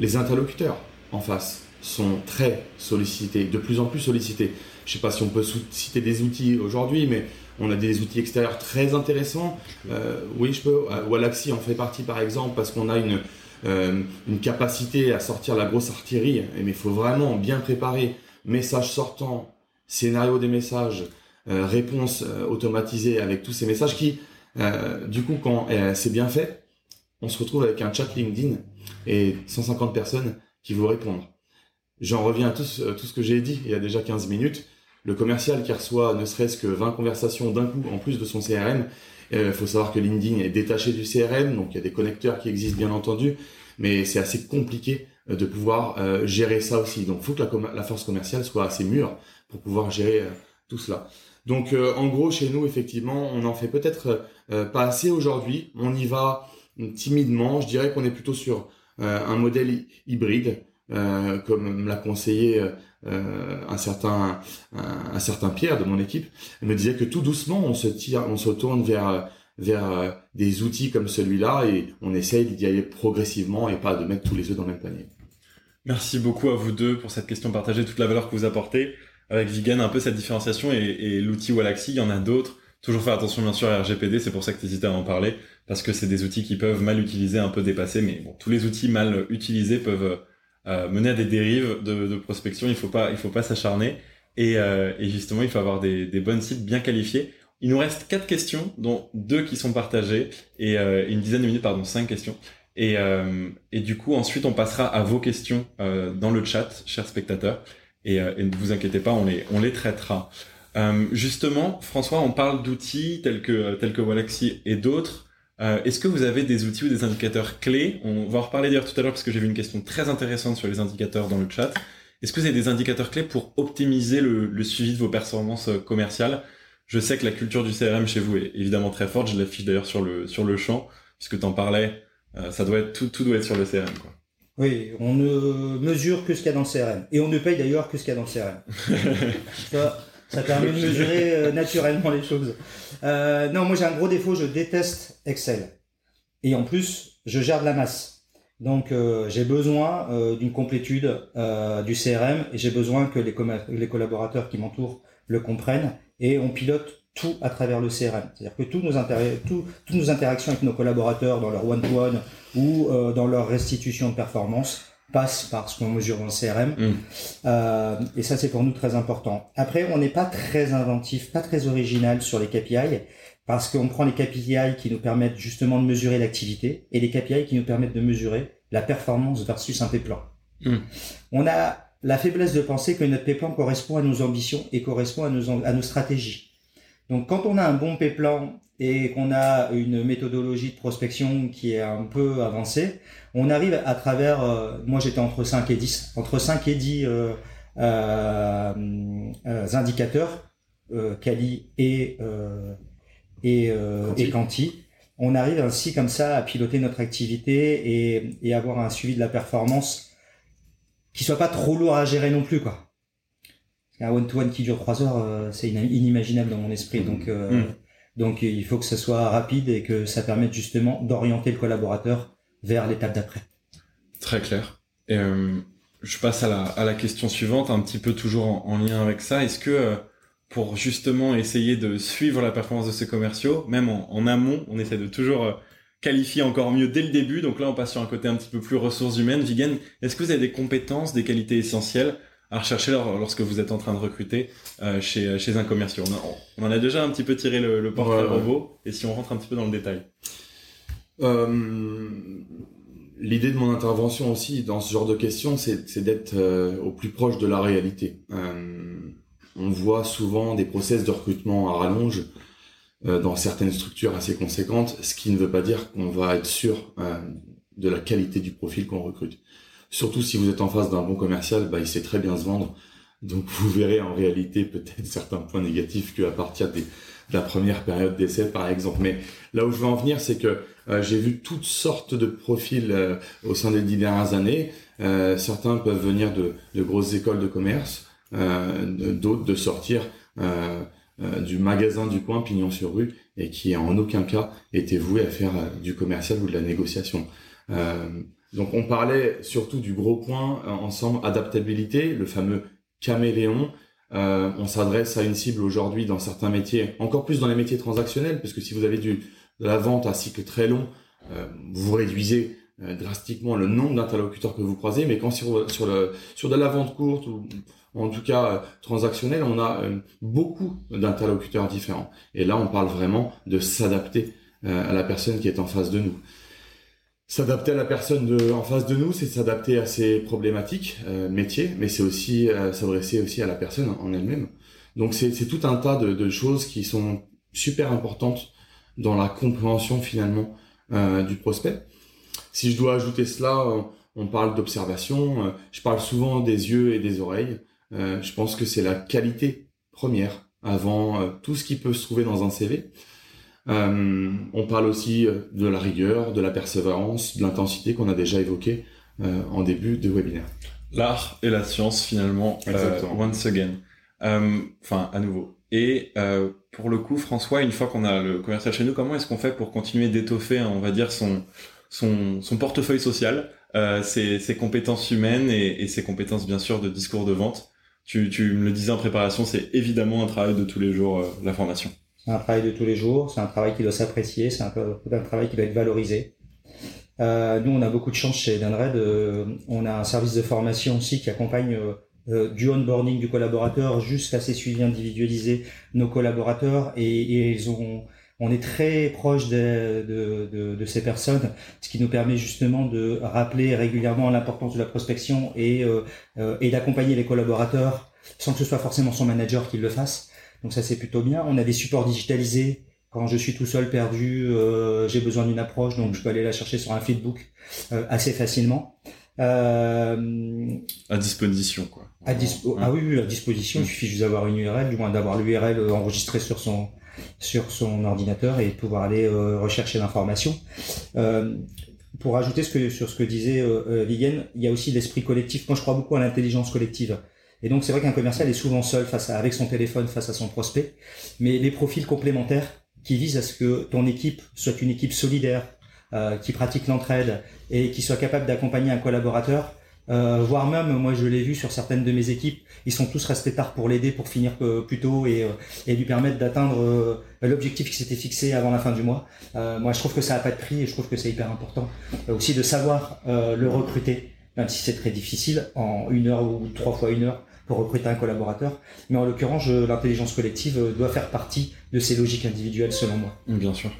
S3: Les interlocuteurs en face sont très sollicités, de plus en plus sollicités. Je ne sais pas si on peut citer des outils aujourd'hui, mais on a des outils extérieurs très intéressants. Euh, oui, je peux. Euh, Walaxy en fait partie par exemple parce qu'on a une, euh, une capacité à sortir la grosse artillerie, mais il faut vraiment bien préparer message sortant, scénario des messages, réponse automatisée avec tous ces messages qui, du coup, quand c'est bien fait, on se retrouve avec un chat LinkedIn et 150 personnes qui vous répondent. J'en reviens à tout ce, tout ce que j'ai dit il y a déjà 15 minutes. Le commercial qui reçoit ne serait-ce que 20 conversations d'un coup en plus de son CRM, il euh, faut savoir que LinkedIn est détaché du CRM, donc il y a des connecteurs qui existent bien entendu, mais c'est assez compliqué euh, de pouvoir euh, gérer ça aussi. Donc il faut que la, la, force commerciale soit assez mûre pour pouvoir gérer tout cela. Donc en gros, chez nous, effectivement, on en fait peut-être pas assez aujourd'hui. On y va timidement. Je dirais qu'on est plutôt sur un modèle hybride euh, comme me l'a conseillé euh, un certain un, certain Pierre de mon équipe, me disait que tout doucement on se tire, on se tourne vers vers euh, des outils comme celui-là et on essaye d'y aller progressivement et pas de mettre tous les œufs dans le même panier.
S1: Merci beaucoup à vous deux pour cette question partagée, toute la valeur que vous apportez. Avec Vigan, un peu cette différenciation et, et l'outil Walaxy, il y en a d'autres. Toujours faire attention bien sûr à RGPD, c'est pour ça que tu à en parler, parce que c'est des outils qui peuvent mal utiliser, un peu dépassés, mais bon, tous les outils mal utilisés peuvent euh, mener à des dérives de, de, prospection. Il faut pas, il faut pas s'acharner. Et, euh, et, justement, il faut avoir des, des, bonnes cibles bien qualifiées. Il nous reste quatre questions, dont deux qui sont partagées et euh, une dizaine de minutes, pardon, cinq questions. Et, euh, et du coup, ensuite, on passera à vos questions euh, dans le chat, chers spectateurs. Et, et, ne vous inquiétez pas, on les, on les traitera. justement, François, on parle d'outils tels que tels que Walaxy et d'autres. Euh, est-ce que vous avez des outils ou des indicateurs clés? On va en reparler d'ailleurs tout à l'heure parce que j'ai vu une question très intéressante sur les indicateurs dans le chat. Est-ce que vous avez des indicateurs clés pour optimiser le, suivi de vos performances euh, commerciales? Je sais que la culture du CRM chez vous est évidemment très forte. Je l'affiche d'ailleurs sur le sur le champ puisque tu en parlais. Euh, ça doit être tout tout doit être sur le CRM quoi.
S2: Oui, on ne mesure que ce qu'il y a dans le CRM et on ne paye d'ailleurs que ce qu'il y a dans le CRM. Ça permet de mesurer euh, naturellement les choses. Euh, non, moi j'ai un gros défaut, je déteste Excel. Et en plus, je gère de la masse. Donc euh, j'ai besoin euh, d'une complétude du CRM et j'ai besoin que les, collaborateurs qui m'entourent le comprennent et on pilote tout à travers le CRM. C'est-à-dire que toutes nos interactions avec nos collaborateurs dans leur one-to-one ou dans leur restitution de performance passe par ce qu'on mesure dans le CRM. Mm. Euh, et ça, c'est pour nous très important. Après, on n'est pas très inventif, pas très original sur les KPI, parce qu'on prend les KPI qui nous permettent justement de mesurer l'activité et les KPI qui nous permettent de mesurer la performance versus un P-plan. Hmm. On a la faiblesse de penser que notre P-plan correspond à nos ambitions et correspond à nos, à nos stratégies. Donc quand on a un bon P-plan et qu'on a une méthodologie de prospection qui est un peu avancée, on arrive à travers, euh, moi j'étais entre 5 et 10, entre 5 et 10 euh, euh, euh, indicateurs, Cali et et, euh, et Quanti. On arrive ainsi comme ça à piloter notre activité et, et avoir un suivi de la performance qui soit pas trop lourd à gérer non plus quoi. Un one-to-one qui dure trois heures, euh, c'est inimaginable dans mon esprit. Donc, euh, mm. Donc il faut que ce soit rapide et que ça permette justement d'orienter le collaborateur vers l'étape d'après.
S1: Très clair. Euh, je passe à la, question suivante, un petit peu toujours en, en lien avec ça. Est-ce que euh, pour justement essayer de suivre la performance de ces commerciaux. Même en, amont, on essaie de toujours euh, qualifier encore mieux dès le début. Donc là, on passe sur un côté un petit peu plus ressources humaines. Vigen, est-ce que vous avez des compétences, des qualités essentielles à rechercher lorsque vous êtes en train de recruter euh, chez, euh, chez un commercial on, en a déjà un petit peu tiré le, le portrait robot. Et si on rentre un petit peu dans le détail
S3: L'idée de mon intervention aussi dans ce genre de questions, c'est d'être au plus proche de la réalité on voit souvent des process de recrutement à rallonge euh, dans certaines structures assez conséquentes, ce qui ne veut pas dire qu'on va être sûr euh, de la qualité du profil qu'on recrute. Surtout si vous êtes en face d'un bon commercial, bah, il sait très bien se vendre. Donc vous verrez en réalité peut-être certains points négatifs qu'à partir de la première période d'essai par exemple. Mais là où je veux en venir, c'est que euh, j'ai vu toutes sortes de profils au sein des dix dernières années. certains peuvent venir de, de grosses écoles de commerce, euh, d'autres de sortir euh, euh, du magasin du coin pignon sur rue et qui en aucun cas était voué à faire du commercial ou de la négociation. Donc on parlait surtout du gros point ensemble adaptabilité, le fameux caméléon. on s'adresse à une cible aujourd'hui dans certains métiers, encore plus dans les métiers transactionnels, parce que si vous avez du, de la vente à cycle très long, vous réduisez drastiquement le nombre d'interlocuteurs que vous croisez, mais quand sur, sur, de la vente courte ou en tout cas euh, transactionnel, on a euh, beaucoup d'interlocuteurs différents. Et là, on parle vraiment de s'adapter euh, à la personne qui est en face de nous. S'adapter à la personne de, en face de nous, c'est s'adapter à ses problématiques métiers, mais c'est aussi s'adresser aussi à la personne en elle-même. Donc c'est tout un tas de, de, choses qui sont super importantes dans la compréhension finalement du prospect. Si je dois ajouter cela, on parle d'observation. Je parle souvent des yeux et des oreilles. Euh, je pense que c'est la qualité première avant euh, tout ce qui peut se trouver dans un CV. Euh, on parle aussi de la rigueur, de la persévérance, de l'intensité qu'on a déjà évoqué en début de webinaire.
S1: L'art et la science finalement, once again. Enfin, à nouveau. Et pour le coup, François, une fois qu'on a le commercial chez nous, comment est-ce qu'on fait pour continuer d'étoffer, hein, on va dire, son, son, son portefeuille social, ses, ses, compétences humaines et, et, ses compétences, bien sûr, de discours de vente? Tu, tu me le disais en préparation, c'est évidemment un travail de tous les jours, euh, la formation.
S2: C'est un travail de tous les jours, c'est un travail qui doit s'apprécier, c'est un, travail qui doit être valorisé. Euh, nous, on a beaucoup de chance chez Danred. Euh, on a un service de formation aussi qui accompagne euh, euh, du onboarding du collaborateur jusqu'à ses suivis individualisés nos collaborateurs et, ils ont on est très proche de, ces personnes, ce qui nous permet justement de rappeler régulièrement l'importance de la prospection et, euh, et d'accompagner les collaborateurs sans que ce soit forcément son manager qui le fasse. Donc ça c'est plutôt bien. On a des supports digitalisés. Quand je suis tout seul perdu, euh, j'ai besoin d'une approche, donc je peux aller la chercher sur un feedbook euh, assez facilement.
S1: Euh, à disposition, quoi.
S2: À dispo Ah oui, oui, à disposition. Il suffit juste d'avoir une URL, du moins d'avoir l'URL enregistrée sur son sur son ordinateur et pouvoir aller euh, rechercher l'information. Euh, pour ajouter ce que, sur ce que disait euh, Vigen, il y a aussi l'esprit collectif. Moi, je crois beaucoup à l'intelligence collective. Et donc, c'est vrai qu'un commercial est souvent seul face à, avec son téléphone face à son prospect. Mais les profils complémentaires qui visent à ce que ton équipe soit une équipe solidaire, qui pratique l'entraide et qui soit capable d'accompagner un collaborateur, euh, voire même, moi je l'ai vu sur certaines de mes équipes, ils sont tous restés tard pour l'aider, pour finir euh, plus tôt et, euh, et lui permettre d'atteindre l'objectif qui s'était fixé avant la fin du mois. moi je trouve que ça n'a pas de prix et je trouve que c'est hyper important aussi de savoir le recruter, même si c'est très difficile, en une heure ou trois fois une heure, pour recruter un collaborateur. Mais en l'occurrence, l'intelligence collective doit faire partie de ces logiques individuelles selon moi.
S1: Bien sûr.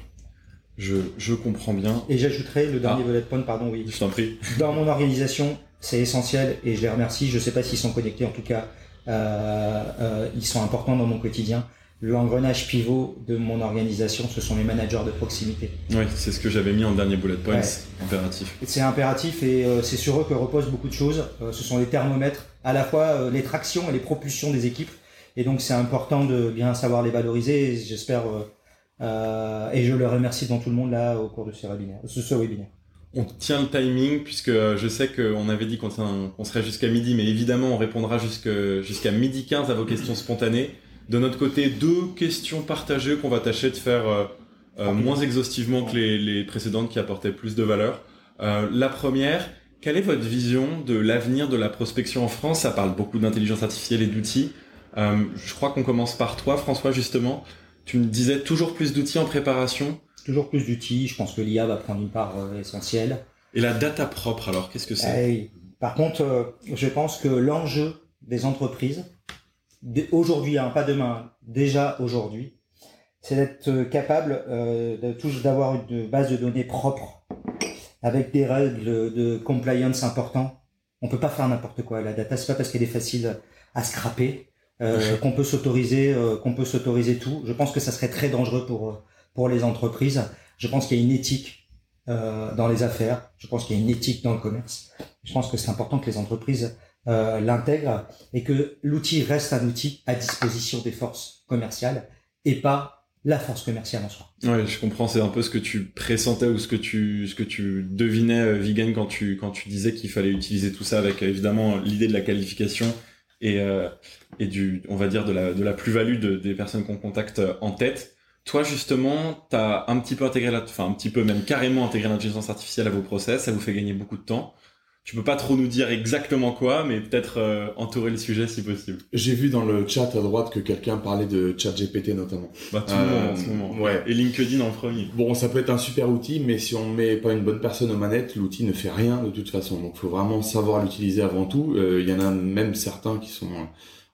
S1: Je, je comprends bien.
S2: Et j'ajouterai le dernier ah. bullet point, pardon, oui.
S1: Je t'en prie.
S2: Dans mon organisation, c'est essentiel et je les remercie. Je ne sais pas s'ils sont connectés, en tout cas, euh, euh, ils sont importants dans mon quotidien. L'engrenage pivot de mon organisation, ce sont les managers de proximité.
S1: Oui, c'est ce que j'avais mis en dernier bullet point, impératif.
S2: C'est impératif et euh, c'est sur eux que reposent beaucoup de choses. Euh, ce sont les thermomètres, à la fois euh, les tractions et les propulsions des équipes. Et donc c'est important de bien savoir les valoriser. J'espère et je le remercie dans tout le monde là au cours de ce webinaire. Ce, webinaire.
S1: On tient le timing puisque je sais qu'on avait dit qu'on serait jusqu'à midi, mais évidemment on répondra jusqu'à midi 15 à vos questions spontanées. De notre côté, deux questions partagées qu'on va tâcher de faire euh, euh, moins exhaustivement que les, précédentes qui apportaient plus de valeur. Euh, la première, quelle est votre vision de l'avenir de la prospection en France? Ça parle beaucoup d'intelligence artificielle et d'outils. je crois qu'on commence par toi, François, justement. Tu me disais toujours plus d'outils en préparation.
S2: Toujours plus d'outils. Je pense que l'IA va prendre une part essentielle.
S1: Et la data propre, alors, qu'est-ce que c'est?
S2: Eh, Par contre, je pense que l'enjeu des entreprises, aujourd'hui, hein, pas demain, déjà aujourd'hui, c'est d'être euh, capable euh, d'avoir une base de données propre avec des règles de compliance importantes. On peut pas faire n'importe quoi. La data, c'est pas parce qu'elle est facile à scraper euh, qu'on peut s'autoriser, euh, qu'on peut s'autoriser tout. Je pense que ça serait très dangereux pour pour les entreprises. Je pense qu'il y a une éthique euh, dans les affaires. Je pense qu'il y a une éthique dans le commerce. Je pense que c'est important que les entreprises euh, l'intègre et que l'outil reste un outil à disposition des forces commerciales et pas la force commerciale en soi.
S1: Ouais, je comprends. C'est un peu ce que tu pressentais ou ce que tu ce que tu devinais, euh, Vigan, quand tu quand tu disais qu'il fallait utiliser tout ça avec évidemment l'idée de la qualification et euh, et du on va dire de la de la plus-value de, des personnes qu'on contacte en tête. Toi justement, tu as un petit peu intégré la, enfin un petit peu même carrément intégré l'intelligence artificielle à vos process. Ça vous fait gagner beaucoup de temps tu peux pas trop nous dire exactement quoi, mais peut-être euh, entourer le sujet si possible.
S3: J'ai vu dans le chat à droite que quelqu'un parlait de chat GPT notamment.
S1: Bah tout le monde en ce moment. Euh, ouais. Et LinkedIn en premier.
S3: Bon, ça peut être un super outil, mais si on met pas une bonne personne aux manettes, l'outil ne fait rien de toute façon. Donc, faut vraiment savoir l'utiliser avant tout. Euh, il y en a même certains qui sont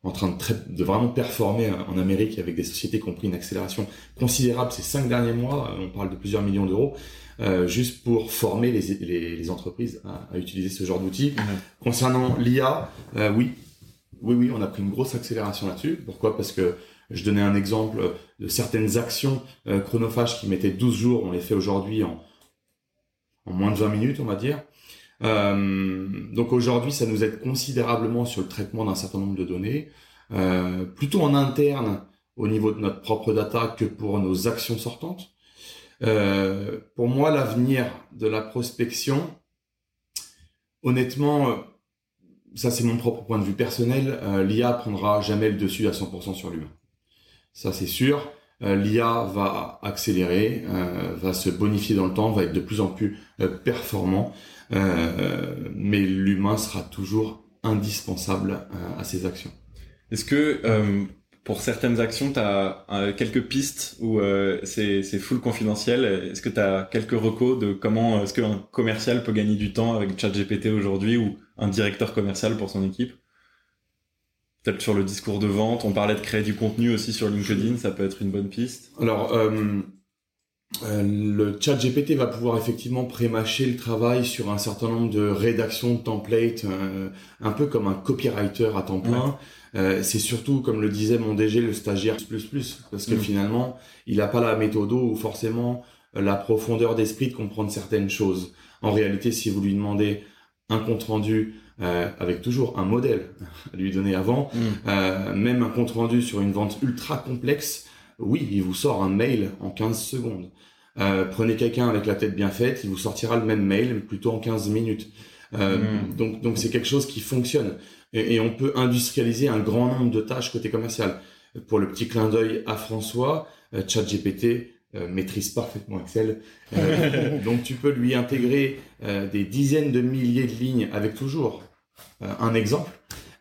S3: en train de, très, de vraiment performer en Amérique avec des sociétés qui ont pris une accélération considérable ces cinq derniers mois. On parle de plusieurs millions d'euros. Euh, juste pour former les, les, les entreprises à, à, utiliser ce genre d'outils. Concernant l'IA, euh, oui, oui, oui, on a pris une grosse accélération là-dessus. Pourquoi? Parce que je donnais un exemple de certaines actions euh, chronophages qui mettaient 12 jours, on les fait aujourd'hui en, en moins de 20 minutes, on va dire. Euh, donc aujourd'hui, ça nous aide considérablement sur le traitement d'un certain nombre de données, euh, plutôt en interne au niveau de notre propre data que pour nos actions sortantes. Euh, pour moi, l'avenir de la prospection, honnêtement, euh, ça c'est mon propre point de vue personnel, euh, l'IA prendra jamais le dessus à 100% sur l'humain. Ça c'est sûr. L'IA va accélérer, va se bonifier dans le temps, va être de plus en plus performant, mais l'humain sera toujours indispensable à ses actions.
S1: Est-ce que pour certaines actions, tu as euh, quelques pistes où euh, c'est full confidentiel. Est-ce que tu as quelques recos de comment est-ce qu'un commercial peut gagner du temps avec ChatGPT aujourd'hui ou un directeur commercial pour son équipe? Peut-être sur le discours de vente. On parlait de créer du contenu aussi sur LinkedIn, ça peut être une bonne piste.
S3: Alors, euh, euh le ChatGPT va pouvoir effectivement prémâcher le travail sur un certain nombre de rédactions de templates, un peu comme un copywriter à temps plein. Euh, c'est surtout, comme le disait mon DG, le stagiaire plus plus, parce que mm. finalement, il n'a pas la méthode ou forcément euh, la profondeur d'esprit de comprendre certaines choses. En réalité, si vous lui demandez un compte rendu euh, avec toujours un modèle à lui donner avant, mm. même un compte rendu sur une vente ultra complexe, oui, il vous sort un mail en 15 secondes. prenez quelqu'un avec la tête bien faite, il vous sortira le même mail, mais plutôt en 15 minutes. Mm. Donc, donc c'est quelque chose qui fonctionne et, on peut industrialiser un grand nombre de tâches côté commercial. Pour le petit clin d'œil à François, euh, ChatGPT euh, maîtrise parfaitement Excel. Euh, donc tu peux lui intégrer des dizaines de milliers de lignes avec toujours un exemple.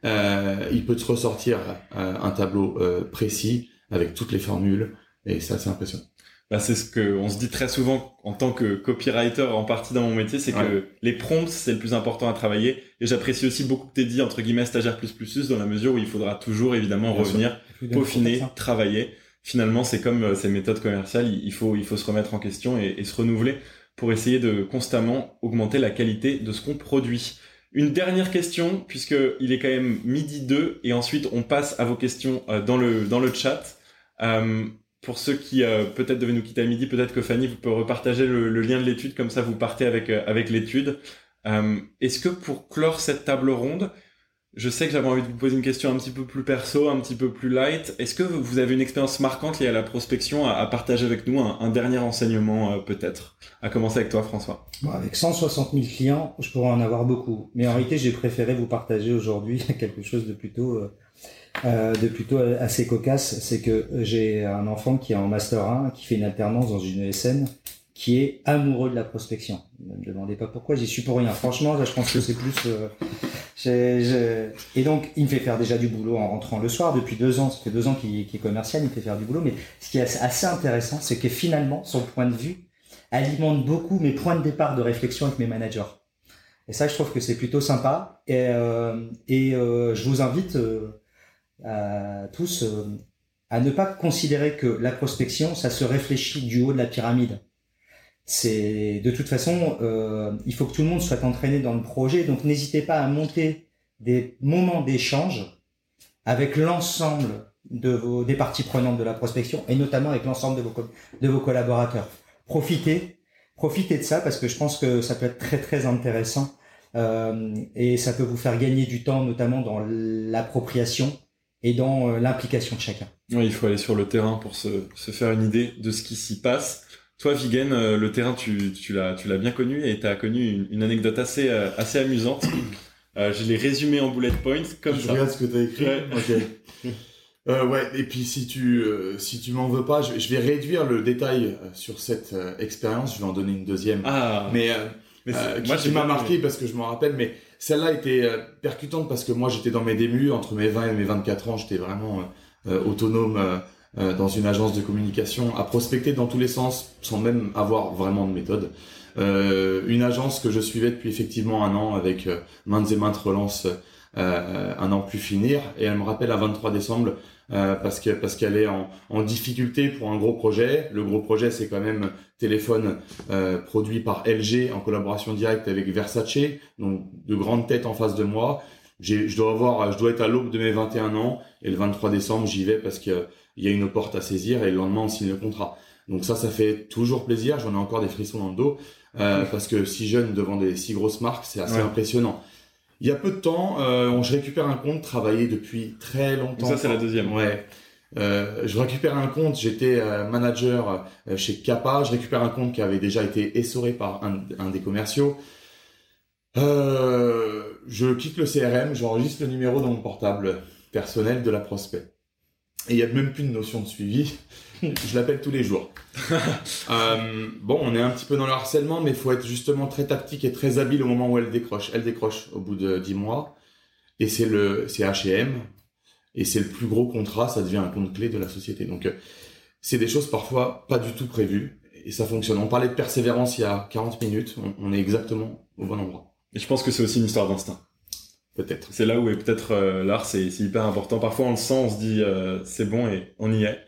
S3: il peut te ressortir un tableau précis avec toutes les formules et ça c'est impressionnant.
S1: Bah, c'est ce que on se dit très souvent en tant que copywriter en partie dans mon métier, c'est que les prompts c'est le plus important à travailler. Et j'apprécie aussi beaucoup que t'aies dit entre guillemets stagiaire plus plus plus dans la mesure où il faudra toujours évidemment revenir, peaufiner, travailler. Finalement, c'est comme euh, ces méthodes commerciales, il faut il faut se remettre en question et, et se renouveler pour essayer de constamment augmenter la qualité de ce qu'on produit. Une dernière question, puisque il est quand même midi 2, et ensuite on passe à vos questions euh, dans le dans le chat. Euh, pour ceux qui euh, peut-être devaient nous quitter à midi, peut-être que Fanny vous peut repartager le, lien de l'étude, comme ça vous partez avec avec l'étude. Est-ce que pour clore cette table ronde, je sais que j'avais envie de vous poser une question un petit peu plus perso, un petit peu plus light. Est-ce que vous avez une expérience marquante liée à la prospection à, partager avec nous un, dernier enseignement euh, peut-être À commencer avec toi François?
S2: avec 160 000 clients, je pourrais en avoir beaucoup. Mais en réalité, j'ai préféré vous partager aujourd'hui quelque chose de plutôt euh, de plutôt assez cocasse. C'est que j'ai un enfant qui est en master 1, qui fait une alternance dans une ESN qui est amoureux de la prospection. Ne me demandez pas pourquoi, j'y suis pour rien. Franchement, là, je pense que c'est plus. Euh, Et donc, il me fait faire déjà du boulot en rentrant le soir. Depuis deux ans, ça fait deux ans qu'il est commercial, il me fait faire du boulot. Mais ce qui est assez intéressant, c'est que finalement, son point de vue alimente beaucoup mes points de départ de réflexion avec mes managers. Et ça, je trouve que c'est plutôt sympa. Et, euh, euh, je vous invite tous euh, à ne pas considérer que la prospection, ça se réfléchit du haut de la pyramide c'est de toute façon, euh, il faut que tout le monde soit entraîné dans le projet. Donc n'hésitez pas à monter des moments d'échange avec l'ensemble de vos des parties prenantes de la prospection et notamment avec l'ensemble de vos de vos collaborateurs. Profitez, profitez de ça parce que je pense que ça peut être très très intéressant euh, et ça peut vous faire gagner du temps, notamment dans l'appropriation et dans euh, l'implication de chacun.
S1: Oui, il faut aller sur le terrain pour se, se faire une idée de ce qui s'y passe. Toi, Vigen, euh, le terrain, tu, tu l'as, tu l'as bien connu et tu as connu une, anecdote assez, euh, assez amusante. Euh, je l'ai résumé en bullet points comme
S3: je
S1: ça.
S3: regarde ce que tu as écrit. Ouais. Ok. euh, ouais. Et puis si tu, si tu m'en veux pas, je, je, vais réduire le détail sur cette expérience. Je vais en donner une deuxième.
S1: Ah.
S3: Mais, mais moi, qui m'a marqué parce que je m'en rappelle. Mais celle-là était percutante parce que moi, j'étais dans mes débuts entre mes 20 et mes 24 ans. J'étais vraiment autonome euh, dans une agence de communication, à prospecter dans tous les sens sans même avoir vraiment de méthode. Euh, une agence que je suivais depuis effectivement un an avec euh, maintes et maintes relances euh, un an plus finir et elle me rappelle à 23 décembre euh, parce que parce qu'elle est en, en, difficulté pour un gros projet. Le gros projet c'est quand même téléphone euh, produit par LG en collaboration directe avec Versace, donc de grandes têtes en face de moi. je dois avoir, je dois être à l'aube de mes 21 ans et le 23 décembre j'y vais parce que il y a une porte à saisir et le lendemain on signe le contrat. Donc ça, ça fait toujours plaisir. J'en ai encore des frissons dans le dos euh, parce que si jeune devant des si grosses marques, c'est assez impressionnant. Il y a peu de temps, euh, je récupère un compte travaillé depuis très longtemps.
S1: ça, c'est la deuxième.
S3: Ouais. Euh, je récupère un compte, j'étais euh, manager chez Kappa, je récupère un compte qui avait déjà été essoré par un, un des commerciaux. je quitte le CRM, j'enregistre le numéro dans mon portable personnel de la prospect. Et il y a même plus de notion de suivi. Je l'appelle tous les jours. euh, bon, on est un petit peu dans le harcèlement, mais il faut être justement très tactique et très habile au moment où elle décroche. Elle décroche au bout de 10 mois. Et c'est le, c'est H&M. Et c'est le plus gros contrat, ça devient un compte clé de la société. Donc, euh, c'est des choses parfois pas du tout prévues. Et ça fonctionne. On parlait de persévérance il y a 40 minutes. On, on est exactement au bon endroit.
S1: Et je pense que c'est aussi une histoire d'instinct.
S3: Peut-être.
S1: C'est là où est peut-être euh, l'art, c'est hyper important. Parfois on le sent, on se dit euh, c'est bon et on y est.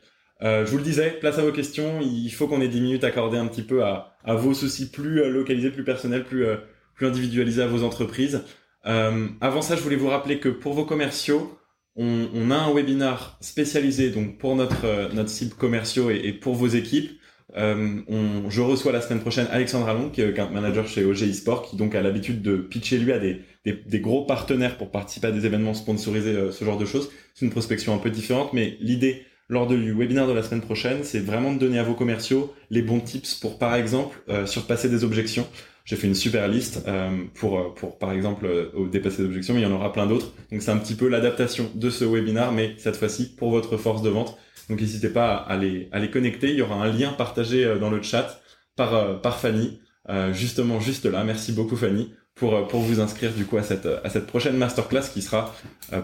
S1: Euh, je vous le disais, place à vos questions. Il faut qu'on ait 10 minutes accordées un petit peu à, vos soucis plus euh, localisés, plus personnels, plus, plus individualisés à vos entreprises. avant ça, je voulais vous rappeler que pour vos commerciaux, on, on a un webinar spécialisé donc pour notre notre cible commerciaux et, et pour vos équipes. Euh, on, je reçois la semaine prochaine Alexandre Allon, qui est un manager chez OG Sport, qui donc a l'habitude de pitcher lui à des, des, des, gros partenaires pour participer à des événements sponsorisés, euh, ce genre de choses. C'est une prospection un peu différente, mais l'idée lors du webinaire de la semaine prochaine, c'est vraiment de donner à vos commerciaux les bons tips pour, par exemple, euh, surpasser des objections. J'ai fait une super liste euh, pour, pour, par exemple, dépasser des objections, mais il y en aura plein d'autres. Donc c'est un petit peu l'adaptation de ce webinaire, mais cette fois-ci pour votre force de vente donc n'hésitez pas à les, à les connecter. Il y aura un lien partagé euh, dans le chat par, euh, par Fanny, euh, justement juste là. Merci beaucoup Fanny pour, pour vous inscrire du coup à cette, à cette prochaine masterclass qui sera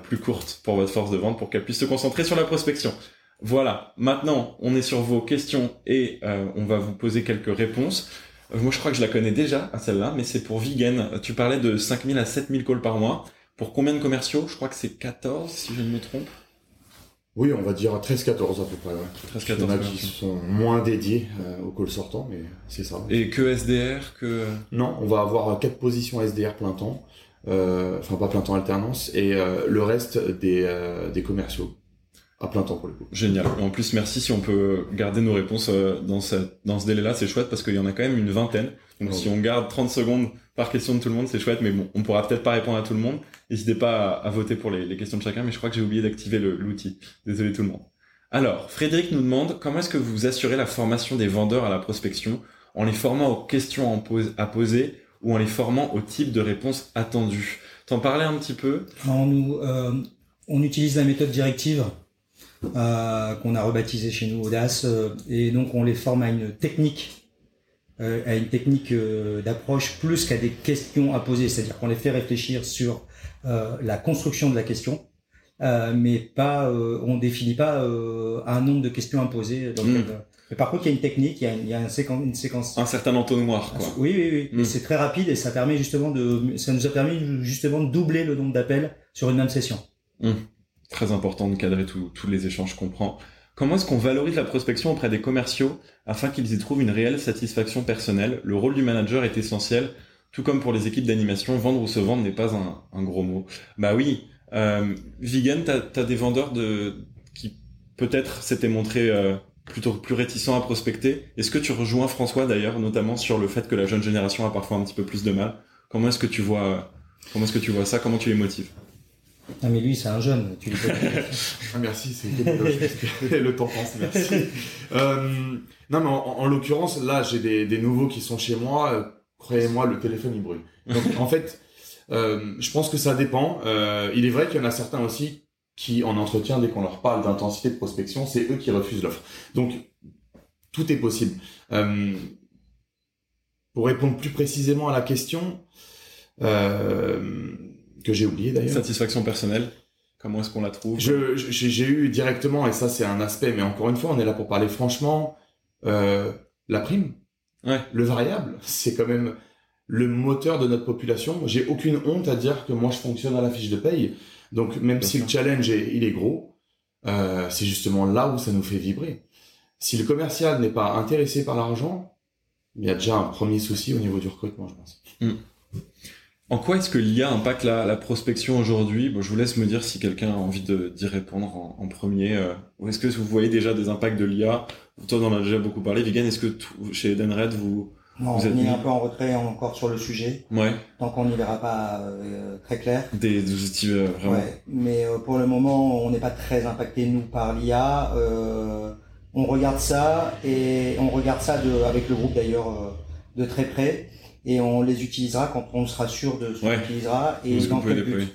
S1: plus courte pour votre force de vente pour qu'elle puisse se concentrer sur la prospection. Voilà, maintenant on est sur vos questions et euh, on va vous poser quelques réponses. Euh, moi je crois que je la connais déjà à celle-là, mais c'est pour Vigen. Tu parlais de 5000 à 7000 calls par mois. Pour combien de commerciaux? Je crois que c'est 14 si je ne me trompe.
S3: Oui, on va dire 13-14 à peu près. Ouais. 13-14. Il y en a qui sont moins dédiés euh, au call sortant, mais c'est ça.
S1: Et que SDR que...
S3: Non, on va avoir quatre positions SDR plein temps, euh, enfin pas plein temps alternance, et euh, le reste des, euh, des commerciaux à plein temps pour le coup.
S1: Génial. En plus, merci si on peut garder nos réponses euh, dans ce, dans ce délai-là, c'est chouette parce qu'il y en a quand même une vingtaine. Donc si on garde 30 secondes par question de tout le monde, c'est chouette, mais bon, on pourra peut-être pas répondre à tout le monde. N'hésitez pas à, voter pour les, les, questions de chacun, mais je crois que j'ai oublié d'activer l'outil. Désolé tout le monde. Alors, Frédéric nous demande comment est-ce que vous assurez la formation des vendeurs à la prospection en les formant aux questions à poser ou en les formant au type de réponse attendue? T'en parlais un petit peu
S2: on, nous, euh, on utilise la méthode directive euh, qu'on a rebaptisée chez nous Audace euh, et donc on les forme à une technique euh, à une technique euh, d'approche plus qu'à des questions à poser, c'est-à-dire qu'on les fait réfléchir sur euh, la construction de la question, mais pas, on définit pas un nombre de questions à poser. Hmm. mais par contre, il y a une technique, il y a, il y a une, séquence, une séquence.
S1: Un certain entonnoir, quoi.
S2: Oui, oui, oui. Hmm. C'est très rapide et ça permet justement de, ça nous a permis justement de doubler le nombre d'appels sur une même session.
S1: Hmm. Très important de cadrer tous les échanges qu'on prend. Comment est-ce qu'on valorise la prospection auprès des commerciaux afin qu'ils y trouvent une réelle satisfaction personnelle? Le rôle du manager est essentiel, tout comme pour les équipes d'animation, vendre ou se vendre n'est pas un, gros mot. Bah oui, euh, Vegan, t'as as des vendeurs de qui peut-être s'étaient montrés euh, plutôt plus réticents à prospecter. Est-ce que tu rejoins François d'ailleurs, notamment sur le fait que la jeune génération a parfois un petit peu plus de mal? Comment est-ce que tu vois comment est-ce que tu vois ça? Comment tu les motives?
S2: Non mais lui c'est un jeune, tu
S3: ah, merci, c'est le temps passe, merci. Euh, non mais en, l'occurrence là j'ai des, des, nouveaux qui sont chez moi, euh, croyez-moi le téléphone il brûle. Donc en fait euh, je pense que ça dépend. Euh, il est vrai qu'il y en a certains aussi qui en entretien dès qu'on leur parle d'intensité de prospection c'est eux qui refusent l'offre. Donc tout est possible. Pour répondre plus précisément à la question, euh, que j'ai oublié d'ailleurs.
S1: Satisfaction personnelle. Comment est-ce qu'on la trouve
S3: J'ai eu directement, et ça c'est un aspect, mais encore une fois, on est là pour parler franchement, euh, la prime,
S1: ouais.
S3: le variable, c'est quand même le moteur de notre population. J'ai aucune honte à dire que moi je fonctionne à la fiche de paye. Donc même si le challenge est, il est gros, euh, c'est justement là où ça nous fait vibrer. Si le commercial n'est pas intéressé par l'argent, il y a déjà un premier souci au niveau du recrutement, je pense.
S1: Hmm. En quoi est-ce que l'IA impacte la, la prospection aujourd'hui? Bon, Je vous laisse me dire si quelqu'un a envie d'y répondre en, premier. Euh, ou est-ce que vous voyez déjà des impacts de l'IA Toi, on en a déjà beaucoup parlé. Vigan, est-ce que chez Edenred, vous...
S2: Non,
S1: vous
S2: on est un peu en retrait encore sur le sujet.
S1: Ouais.
S2: Tant qu'on n'y verra pas euh, très clair.
S1: Des, outils euh, vraiment. Ouais.
S2: Mais pour le moment, on n'est pas très impacté nous par l'IA. on regarde ça et on regarde ça de, avec le groupe d'ailleurs de très près et on les utilisera quand on sera sûr de ce qu'on utilisera et dans quel but.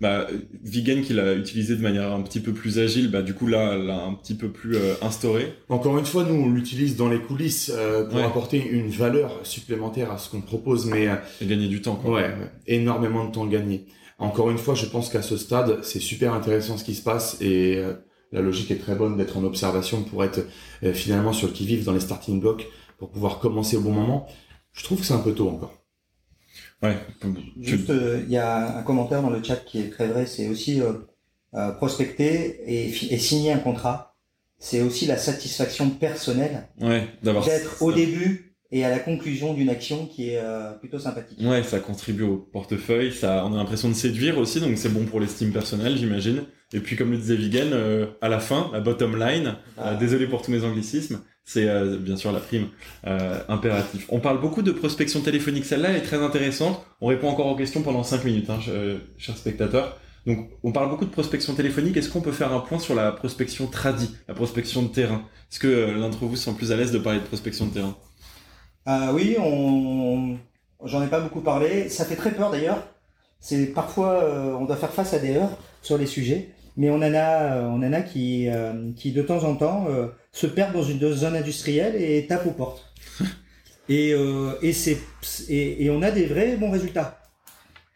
S1: Bah, Vegan qui l'a utilisé de manière un petit peu plus agile, bah du coup là, l'a un petit peu plus euh, instauré.
S3: Encore une fois, nous on l'utilise dans les coulisses euh, pour apporter une valeur supplémentaire à ce qu'on propose, mais euh,
S1: et gagner du temps. Quoi.
S3: Ouais, énormément de temps gagné. Encore une fois, je pense qu'à ce stade, c'est super intéressant ce qui se passe et la logique est très bonne d'être en observation pour être finalement sur le qui vive dans les starting blocks pour pouvoir commencer au bon moment. Je trouve que c'est un peu tôt encore.
S1: Ouais.
S2: Juste, euh, il y a un commentaire dans le chat qui est très vrai, c'est aussi euh, euh prospecter et, et, signer un contrat. C'est aussi la satisfaction personnelle
S1: ouais, d'avoir
S2: d'être au début et à la conclusion d'une action qui est euh, plutôt sympathique.
S1: Ouais, ça contribue au portefeuille, ça, on a l'impression de séduire aussi, donc c'est bon pour l'estime personnelle, j'imagine. Et puis, comme le disait Vigen, à la fin, la bottom line, ah. désolé pour tous mes anglicismes, c'est euh, bien sûr la prime euh, impératif. On parle beaucoup de prospection téléphonique, celle-là est très intéressante. On répond encore aux questions pendant 5 minutes, hein, chers spectateurs. Donc on parle beaucoup de prospection téléphonique, est-ce qu'on peut faire un point sur la prospection tradie, la prospection de terrain? Est-ce que euh, l'un d'entre vous sont plus à l'aise de parler de prospection de terrain?
S2: Ah Oui, on... j'en ai pas beaucoup parlé, ça fait très peur d'ailleurs. C'est parfois on doit faire face à des heures sur les sujets mais on en a, on en a qui, euh, qui de temps en temps euh, se perdent dans une zone industrielle et tapent aux portes. et, euh, et, c'est, et, et, on a des vrais bons résultats.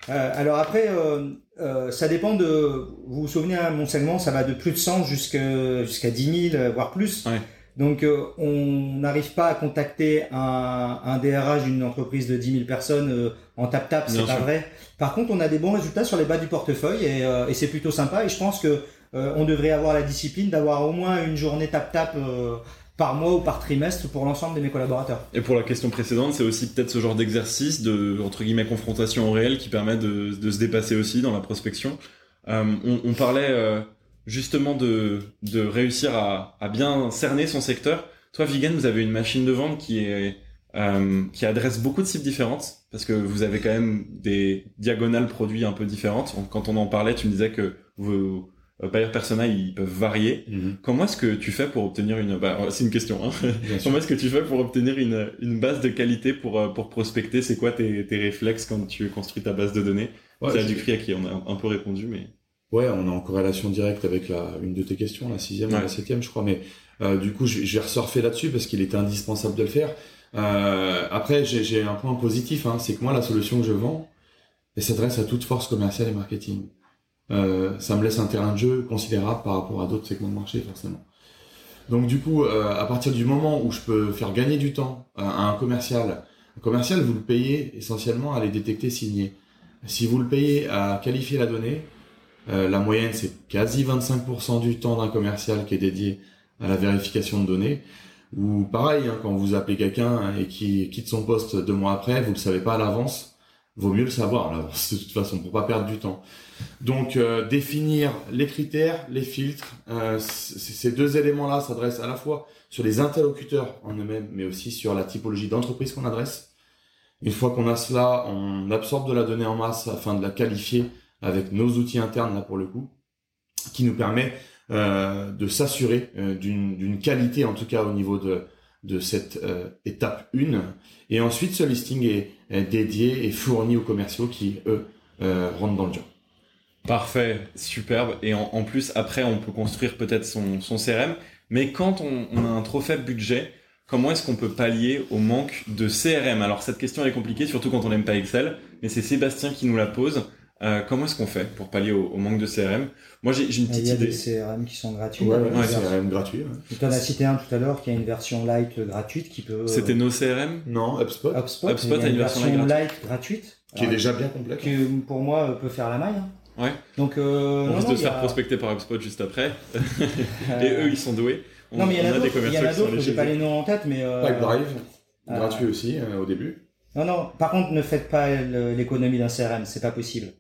S2: Euh, alors après, euh, euh, ça dépend de. Vous vous souvenez, hein, mon segment, ça va de plus de 100 jusqu'à jusqu'à 10 000, voire plus.
S1: Ouais.
S2: Donc, euh, on n'arrive pas à contacter un, un DRH d'une entreprise de 10 000 personnes euh, en tap-tap, c'est pas
S1: sûr.
S2: vrai. Par contre, on a des bons résultats sur les bas du portefeuille et, euh, et c'est plutôt sympa. Et je pense que euh, on devrait avoir la discipline d'avoir au moins une journée tap-tap euh, par mois ou par trimestre pour l'ensemble de mes collaborateurs.
S1: Et pour la question précédente, c'est aussi peut-être ce genre d'exercice de entre guillemets confrontation au réel qui permet de, de se dépasser aussi dans la prospection. Euh, on, on parlait euh, justement de, de réussir à, à bien cerner son secteur. Toi, Vigan, vous avez une machine de vente qui est euh, qui adresse beaucoup de cibles différentes parce que vous avez quand même des diagonales produits un peu différentes. Quand on en parlait, tu me disais que vos euh, buyer persona ils peuvent varier. Comment est-ce que tu fais pour obtenir une bah, c'est une question hein. Comment est-ce que tu fais pour obtenir une, une base de qualité pour, euh, pour prospecter? C'est quoi tes, tes réflexes quand tu construis ta base de données?
S3: Ouais,
S1: à
S3: je-
S1: du cri à qui on a un peu répondu, mais
S3: Ouais, on est en corrélation directe avec la, une de tes questions, la sixième ou la septième, je crois. Mais euh, du coup, je, je vais ressurfer là-dessus parce qu'il était indispensable de le faire. Euh, après, j'ai un point positif, hein, c'est que moi, la solution que je vends, elle s'adresse à toute force commerciale et marketing. Euh, ça me laisse un terrain de jeu considérable par rapport à d'autres segments de marché, forcément. Donc du coup, euh, à partir du moment où je peux faire gagner du temps à à un commercial, un commercial, vous le payez essentiellement à les détecter signés. Si vous le payez à qualifier la donnée, euh, la moyenne, c'est quasi 25% du temps d'un commercial qui est dédié à la vérification de données. Ou pareil, hein, quand vous appelez quelqu'un et qui quitte son poste deux mois après, vous le savez pas à l'avance, vaut mieux le savoir de toute façon pour pas perdre du temps. Donc euh, définir les critères, les filtres, euh, ces deux éléments-là s'adressent à la fois sur les interlocuteurs en eux-mêmes, mais aussi sur la typologie d'entreprise qu'on adresse. Une fois qu'on a cela, on absorbe de la donnée en masse afin de la qualifier avec nos outils internes là pour le coup, qui nous permet euh, de s'assurer euh, d'une qualité en tout cas au niveau de de cette euh, étape 1 et ensuite ce listing est, dédié et fourni aux commerciaux qui eux rentrent dans le job.
S1: parfait, superbe. Et en, plus, après, on peut construire peut-être son, son CRM. Mais quand on, a un trop faible budget, comment est-ce qu'on peut pallier au manque de CRM Alors cette question est compliquée, surtout quand on n'aime pas Excel. Mais c'est Sébastien qui nous la pose. Euh, comment est-ce qu'on fait pour pallier au, au manque de CRM Moi, j'ai une
S2: Il
S1: petite
S2: y a
S1: idée.
S2: des CRM qui sont gratuits.
S3: Ouais,
S2: Il a
S3: ouais,
S2: versions-
S3: CRM gratuit. ouais.
S2: Tu en as cité un tout à l'heure qui a une version light gratuite qui peut.
S1: C'était nos CRM
S3: Non, HubSpot,
S2: HubSpot,
S1: HubSpot
S2: il y
S1: a une version light
S2: light gratuite.
S3: qui est déjà bien complet.
S2: qui, pour moi, euh, peut faire la maille. hein.
S1: Ouais.
S2: Donc, euh,
S1: On risque de se
S2: il
S1: faire
S2: a-
S1: prospecter par HubSpot juste après.
S2: euh,
S1: Et eux, ils sont doués. On,
S2: Non, mais il y en a
S1: des
S2: d'autres. Il y
S1: commerciaux
S2: en a d'autres. J'ai pas les noms en tête, mais. euh,
S3: Pipedrive,
S2: euh,
S3: gratuit aussi euh, au début.
S2: Non, non. Par contre, ne faites pas l'économie d'un CRM. C'est pas possible.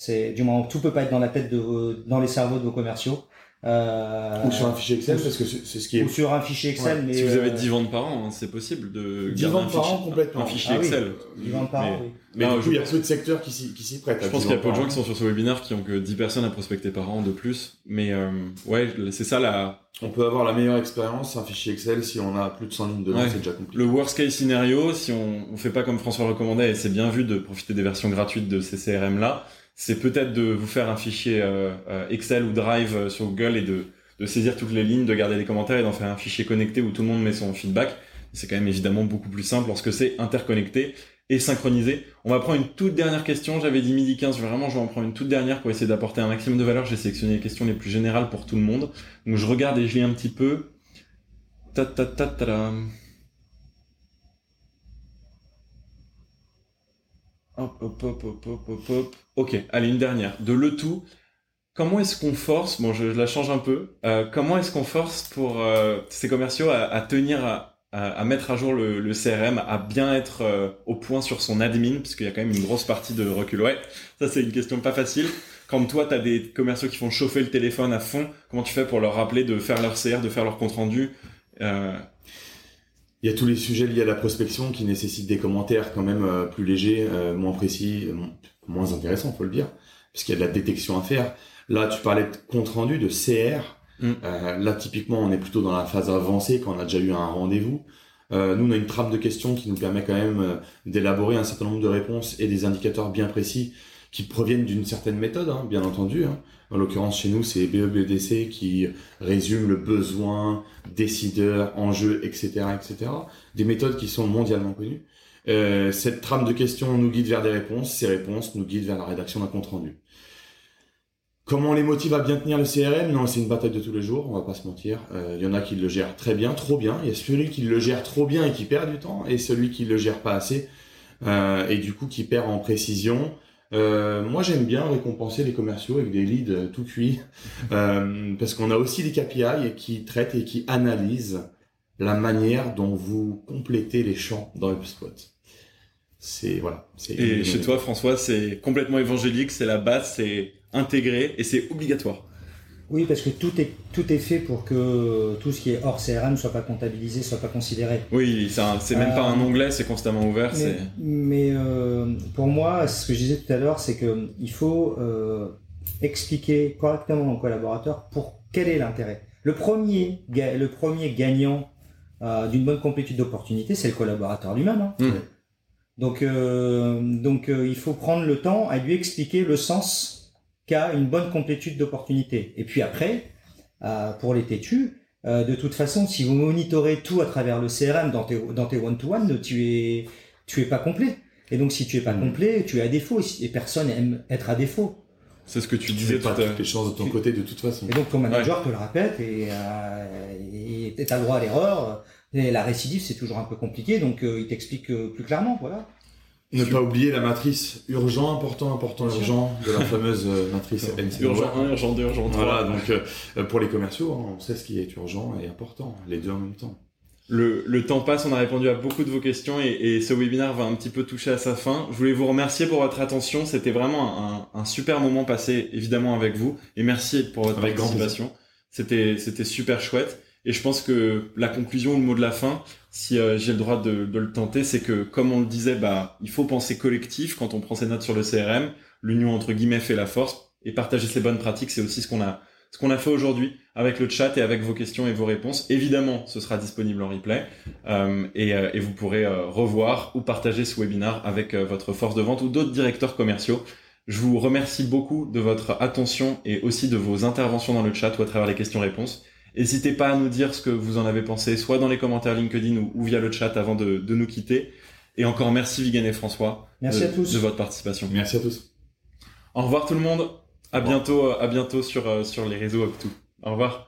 S2: C'est du moins tout peut pas être dans la tête de vos, dans les cerveaux de vos commerciaux. Euh,
S3: Ou sur un fichier Excel, parce que c'est ce qui est
S2: ou sur un fichier Excel.
S3: Ouais.
S2: mais
S1: Si vous avez
S2: euh,
S1: 10 ventes par an, hein, c'est possible de
S3: 10
S1: garder
S3: ventes par an complètement.
S1: Un fichier
S2: Ah oui.
S1: Excel.
S2: 10 ventes par an,
S1: Mais-
S2: oui.
S3: Mais
S1: Non,
S3: du coup,
S1: je
S3: il y a peu de secteurs qui s'y qui s'y prêtent.
S1: Je pense
S3: 10
S1: qu'il y a peu de gens qui sont sur ce webinaire qui ont que 10 personnes à prospecter par an de plus. Mais euh, ouais, c'est ça la,
S3: On peut avoir la meilleure expérience, un fichier Excel, si on a plus de 100 lignes dedans,
S1: Ouais.
S3: c'est déjà compliqué.
S1: le worst case scénario. Si on, on fait pas comme François recommandait, et c'est bien vu de profiter des versions gratuites de ces CRM là, c'est peut-être de vous faire un fichier euh, euh, Excel ou Drive euh, sur Google et de, saisir toutes les lignes, de garder les commentaires et d'en faire un fichier connecté où tout le monde met son feedback. C'est quand même évidemment beaucoup plus simple lorsque c'est interconnecté et synchronisé. On va prendre une toute dernière question. J'avais dit midi 15, vraiment je vais en prendre une toute dernière pour essayer d'apporter un maximum de valeur. J'ai sélectionné les questions les plus générales pour tout le monde. Donc je regarde et je lis un petit peu. Ta Hop, hop, hop, hop, hop, hop, hop. Ok, allez, une dernière. De le tout. Comment est-ce qu'on force, bon, je, la change un peu, euh, comment est-ce qu'on force pour euh, ces commerciaux à, tenir, à, mettre à jour le, CRM, à bien être euh, au point sur son admin, parce qu'il y a quand même une grosse partie de recul. Ouais, ça c'est une question pas facile. Quand toi, tu as des commerciaux qui font chauffer le téléphone à fond, comment tu fais pour leur rappeler de faire leur CR, de faire leur compte rendu
S3: Il y a tous les sujets liés à la prospection qui nécessitent des commentaires quand même euh, plus légers, euh, moins précis, euh, moins intéressants, faut le dire, puisqu'il y a de la détection à faire. Là, tu parlais de compte rendu, de CR.
S1: Mm.
S3: Euh, là, typiquement, on est plutôt dans la phase avancée quand on a déjà eu un rendez-vous. Euh, nous, on a une trame de questions qui nous permet quand même d'élaborer un certain nombre de réponses et des indicateurs bien précis qui proviennent d'une certaine méthode, hein, bien entendu. hein. En l'occurrence, chez nous, c'est BEBDC qui résume le besoin, décideur, enjeu, etc., etc. Des méthodes qui sont mondialement connues. Euh, cette trame de questions nous guide vers des réponses, ces réponses nous guident vers la rédaction d'un compte rendu. Comment on les motive à bien tenir le CRM Non, c'est une bataille de tous les jours, on va pas se mentir. Euh, Il y en a qui le gèrent très bien, trop bien. Il y a celui qui le gère trop bien et qui perd du temps, et celui qui le gère pas assez euh, et du coup qui perd en précision. Euh, moi, j'aime bien récompenser les commerciaux avec des leads euh, tout cuits, euh, parce qu'on a aussi des KPI qui traitent et qui analysent la manière dont vous complétez les champs dans HubSpot. C'est voilà. c'est
S1: Et chez toi, François, c'est complètement évangélique, c'est la base, c'est intégré et c'est obligatoire.
S2: Oui, parce que tout est, tout est fait pour que tout ce qui est hors CRM ne soit pas comptabilisé, soit pas considéré.
S1: Oui, c'est même pas un
S2: Euh,
S1: onglet, c'est constamment ouvert.
S2: Mais,
S1: C'est
S2: mais, euh, pour moi, ce que je disais tout à l'heure, c'est que il faut euh, expliquer correctement aux collaborateurs pour quel est l'intérêt. Le premier, le premier gagnant euh, d'une bonne complétude d'opportunité, c'est le collaborateur lui-même. hein.
S1: Mm.
S2: Donc, euh, donc euh, il faut prendre le temps à lui expliquer le sens qu'a une bonne complétude d'opportunité. Et puis après, euh, pour les têtus, euh, de toute façon, si vous monitorez tout à travers le CRM dans tes dans tes one-to-one, tu es tu es pas complet. Et donc si tu es pas
S3: Mm.
S2: complet, tu es à défaut. Et personne aime être à défaut.
S1: c'est ce que tu
S3: Tu
S1: disais tout
S3: pas
S1: l'heure.
S3: toutes les chances de ton
S2: Tu-
S3: côté de toute façon.
S2: Et donc ton manager te le répète et euh, et t'as le droit à l'erreur. Et la récidive c'est toujours un peu compliqué, donc euh, il t'explique euh, plus clairement, voilà.
S3: Ne pas oublier la matrice urgent, important, important, urgent de la fameuse euh, matrice NC.
S1: Urgent 1, urgent 2, urgent 3.
S3: Voilà, donc euh, pour les commerciaux, hein, on sait ce qui est urgent et important, les deux en même temps.
S1: Le, le temps passe, on a répondu à beaucoup de vos questions et, et ce webinaire va un petit peu toucher à sa fin. Je voulais vous remercier pour votre attention. C'était vraiment un, un super moment passé évidemment avec vous et merci pour votre
S3: Avec
S1: participation. C'était c'était super chouette et je pense que la conclusion, le mot de la fin, si euh, j'ai le droit de, le tenter, c'est que comme on le disait, bah il faut penser collectif quand on prend ses notes sur le CRM. L'union entre guillemets fait la force et partager ses bonnes pratiques, c'est aussi ce qu'on a ce qu'on a fait aujourd'hui avec le chat et avec vos questions et vos réponses. Évidemment, ce sera disponible en replay euh, et, euh, et vous pourrez euh, revoir ou partager ce webinaire avec votre force de vente ou d'autres directeurs commerciaux. Je vous remercie beaucoup de votre attention et aussi de vos interventions dans le chat ou à travers les questions-réponses. N'hésitez pas à nous dire ce que vous en avez pensé, soit dans les commentaires LinkedIn ou, ou via le chat avant de, de nous quitter. Et encore merci Vigan et François
S2: Merci
S1: de,
S2: à tous.
S1: de votre participation.
S3: Merci à tous.
S1: Au revoir tout le monde. À bientôt, à bientôt sur, euh, sur les réseaux Up2. Au revoir.